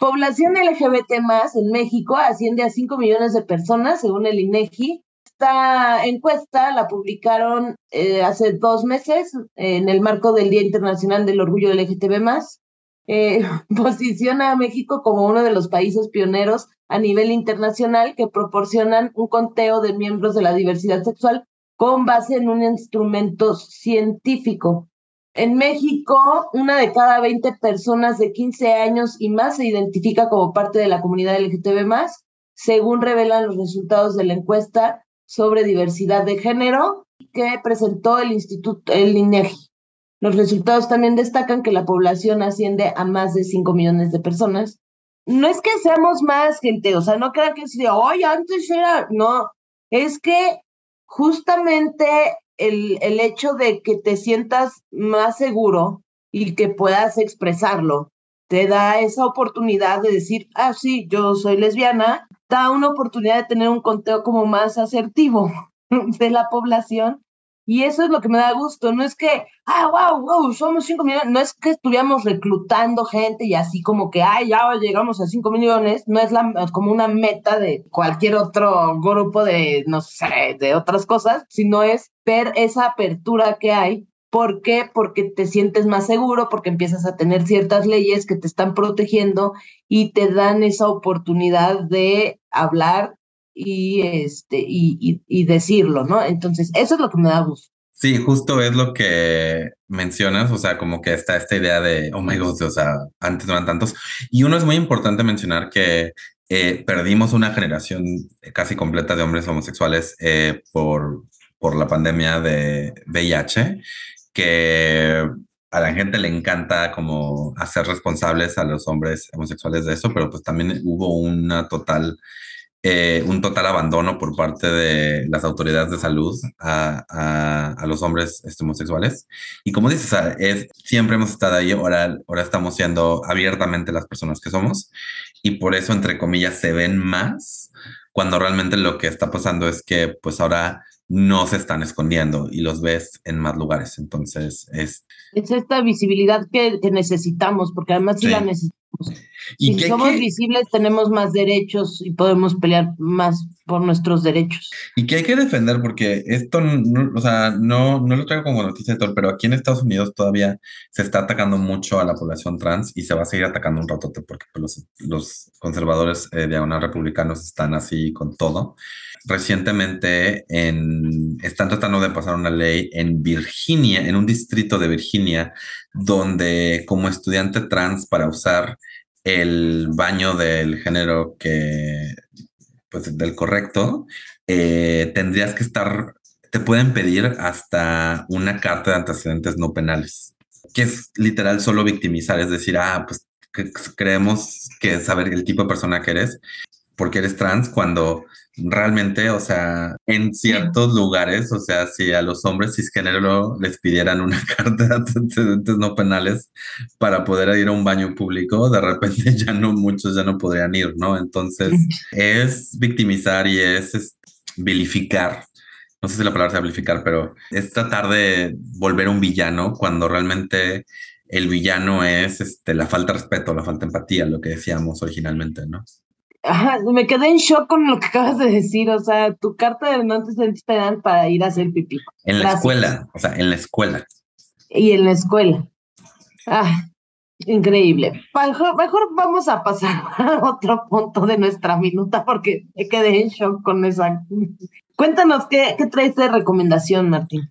Población LGBT más en México asciende a 5 millones de personas, según el INEGI. Esta encuesta la publicaron eh, hace dos meses en el marco del Día Internacional del Orgullo LGTB más. Eh, posiciona a México como uno de los países pioneros a nivel internacional que proporcionan un conteo de miembros de la diversidad sexual con base en un instrumento científico. En México, una de cada 20 personas de 15 años y más se identifica como parte de la comunidad LGTB+, según revelan los resultados de la encuesta sobre diversidad de género que presentó el Instituto, el INEGI. Los resultados también destacan que la población asciende a más de 5 millones de personas. No es que seamos más gente, o sea, no crean que de, oye, antes era, no, es que justamente el, el hecho de que te sientas más seguro y que puedas expresarlo, te da esa oportunidad de decir, ah, sí, yo soy lesbiana, da una oportunidad de tener un conteo como más asertivo de la población. Y eso es lo que me da gusto. No es que, ah, wow, wow, somos cinco millones. No es que estuviéramos reclutando gente y así como que, ay, ya llegamos a cinco millones. No es la, como una meta de cualquier otro grupo de, no sé, de otras cosas, sino es ver esa apertura que hay. ¿Por qué? Porque te sientes más seguro, porque empiezas a tener ciertas leyes que te están protegiendo y te dan esa oportunidad de hablar y, este, y, y, decirlo, ¿no? Entonces, eso es lo que me da gusto. Sí, justo es lo que mencionas, o sea, como que está esta idea de, oh my God, o sea, antes no eran tantos. Y uno es muy importante mencionar que eh, perdimos una generación casi completa de hombres homosexuales eh, por, por la pandemia de VIH, que a la gente le encanta como hacer responsables a los hombres homosexuales de eso, pero pues también hubo una total eh, un total abandono por parte de las autoridades de salud a, a, los hombres este, homosexuales. Y como dices, es, siempre hemos estado ahí, ahora, ahora estamos siendo abiertamente las personas que somos y por eso, entre comillas, se ven más cuando realmente lo que está pasando es que pues ahora no se están escondiendo y los ves en más lugares. Entonces es... Es esta visibilidad que, necesitamos, porque además sí, la necesitamos. ¿Y si somos visibles tenemos más derechos y podemos pelear más por nuestros derechos. Y que hay que defender porque esto, no, o sea, no, no lo traigo como noticia de todo, pero aquí en Estados Unidos todavía se está atacando mucho a la población trans y se va a seguir atacando un ratote porque pues, los, los conservadores eh, diagonal republicanos están así con todo recientemente en, están tratando de pasar una ley en Virginia, en un distrito de Virginia, donde como estudiante trans para usar el baño del género que, pues del correcto, eh, tendrías que estar, te pueden pedir hasta una carta de antecedentes no penales, que es literal solo victimizar, es decir, ah, pues creemos que saber el tipo de persona que eres porque eres trans cuando realmente, o sea, en ciertos lugares, o sea, si a los hombres cisgénero les pidieran una carta de antecedentes no penales para poder ir a un baño público, de repente ya no, muchos ya no podrían ir, ¿no? Entonces, es victimizar y es, vilificar. No sé si la palabra sea vilificar, pero es tratar de volver un villano cuando realmente el villano es este, la falta de respeto, la falta de empatía, lo que decíamos originalmente, ¿no? Me quedé en shock con lo que acabas de decir, o sea, tu carta de no antecedentes penal para ir a hacer pipí. En la escuela, o sea, en la escuela. Y en la escuela. Ah, increíble. Mejor, mejor vamos a pasar a otro punto de nuestra minuta porque me quedé en shock con esa. Cuéntanos, ¿qué, qué traes de recomendación, Martín?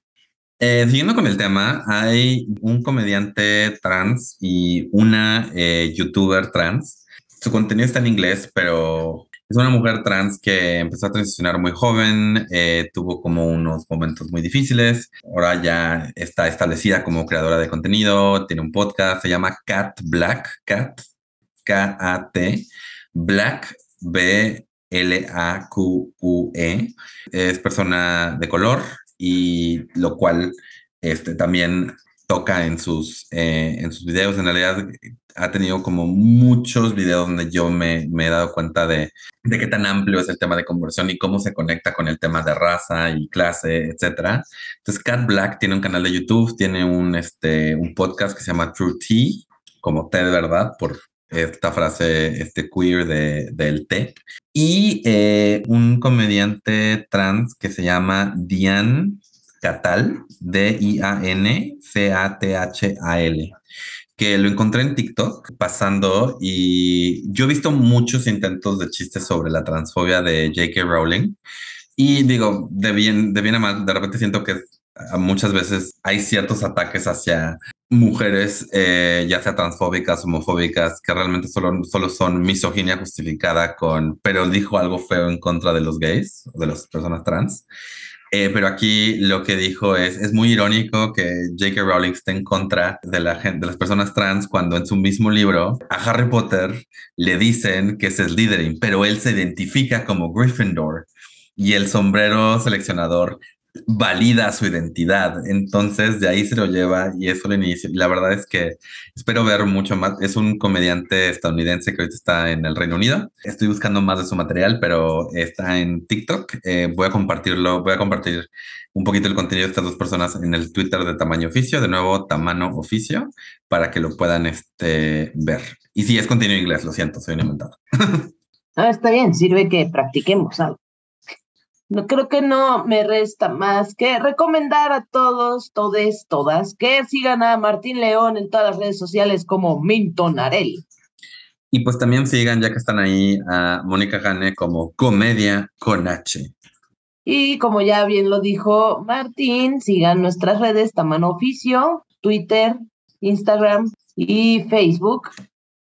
Eh, siguiendo con el tema, hay un comediante trans y una eh, youtuber trans su contenido está en inglés, pero es una mujer trans que empezó a transicionar muy joven, eh, tuvo como unos momentos muy difíciles, ahora ya está establecida como creadora de contenido, tiene un podcast, se llama Cat Black, Cat, K-A-T, Black, B-L-A-Q-U-E, es persona de color y lo cual este, también toca en sus, eh, en sus videos. En realidad ha tenido como muchos videos donde yo me, me, he dado cuenta de, de qué tan amplio es el tema de conversión y cómo se conecta con el tema de raza y clase, etcétera. Entonces, Cat Black tiene un canal de YouTube, tiene un, este, un podcast que se llama True Tea, como té de verdad, por esta frase este queer de, del té. Y eh, un comediante trans que se llama Diane Catal, D-I-A-N-C-A-T-H-A-L que lo encontré en TikTok pasando y yo he visto muchos intentos de chistes sobre la transfobia de J.K. Rowling y digo, de bien, de bien a mal, de repente siento que muchas veces hay ciertos ataques hacia mujeres, eh, ya sea transfóbicas, homofóbicas, que realmente solo, solo son misoginia justificada con, pero dijo algo feo en contra de los gays de las personas trans. Eh, pero aquí lo que dijo es, es muy irónico que J.K. Rowling esté en contra de, la gente, de las personas trans cuando en su mismo libro a Harry Potter le dicen que es el Slytherin, pero él se identifica como Gryffindor y el sombrero seleccionador valida su identidad. Entonces, de ahí se lo lleva y eso lo inicio. Y la verdad es que espero ver mucho más. Es un comediante estadounidense que ahorita está en el Reino Unido. Estoy buscando más de su material, pero está en TikTok. Eh, voy a compartirlo, voy a compartir un poquito el contenido de estas dos personas en el Twitter de Tamaño Oficio, de nuevo, Tamaño Oficio, para que lo puedan este, ver. Y si es contenido inglés, lo siento, soy un inventado. Ah, está bien, sirve que practiquemos algo. No creo que no me resta más que recomendar a todos, todes, todas, que sigan a Martín León en todas las redes sociales como Minton Arel. Y pues también sigan, ya que están ahí, a Mónica Gane como Comedia con H. Y como ya bien lo dijo Martín, sigan nuestras redes Tamano Oficio, Twitter, Instagram y Facebook.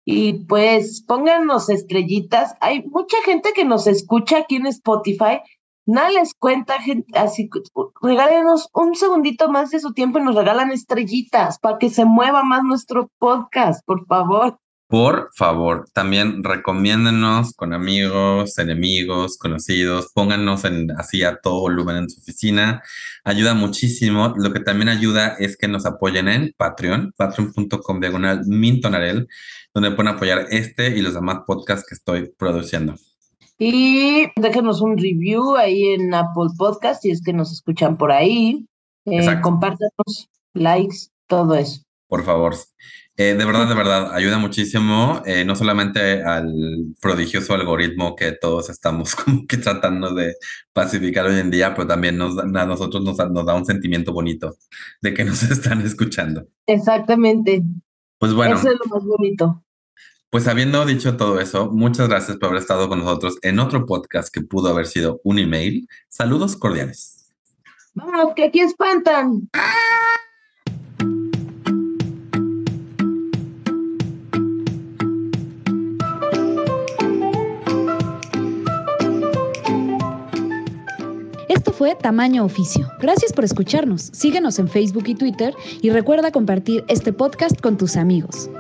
Y pues pónganos estrellitas. Hay mucha gente que nos escucha aquí en Spotify Nada les cuenta, gente, así, regálenos un segundito más de su tiempo y nos regalan estrellitas para que se mueva más nuestro podcast, por favor. Por favor, también recomiéndenos con amigos, enemigos, conocidos, pónganos en, así a todo volumen en su oficina. Ayuda muchísimo. Lo que también ayuda es que nos apoyen en Patreon, patreon.com diagonal mintonarel, donde pueden apoyar este y los demás podcasts que estoy produciendo. Y déjenos un review ahí en Apple Podcast si es que nos escuchan por ahí. Eh, compártanos, likes, todo eso. Por favor. Eh, de verdad, de verdad, ayuda muchísimo, eh, no solamente al prodigioso algoritmo que todos estamos como que tratando de pacificar hoy en día, pero también nos, a nosotros nos, nos da un sentimiento bonito de que nos están escuchando. Exactamente. Pues bueno. Eso es lo más bonito. Pues habiendo dicho todo eso, muchas gracias por haber estado con nosotros en otro podcast que pudo haber sido un email. Saludos cordiales. Vamos, que aquí espantan. Esto fue Tamaño Oficio. Gracias por escucharnos. Síguenos en Facebook y Twitter y recuerda compartir este podcast con tus amigos.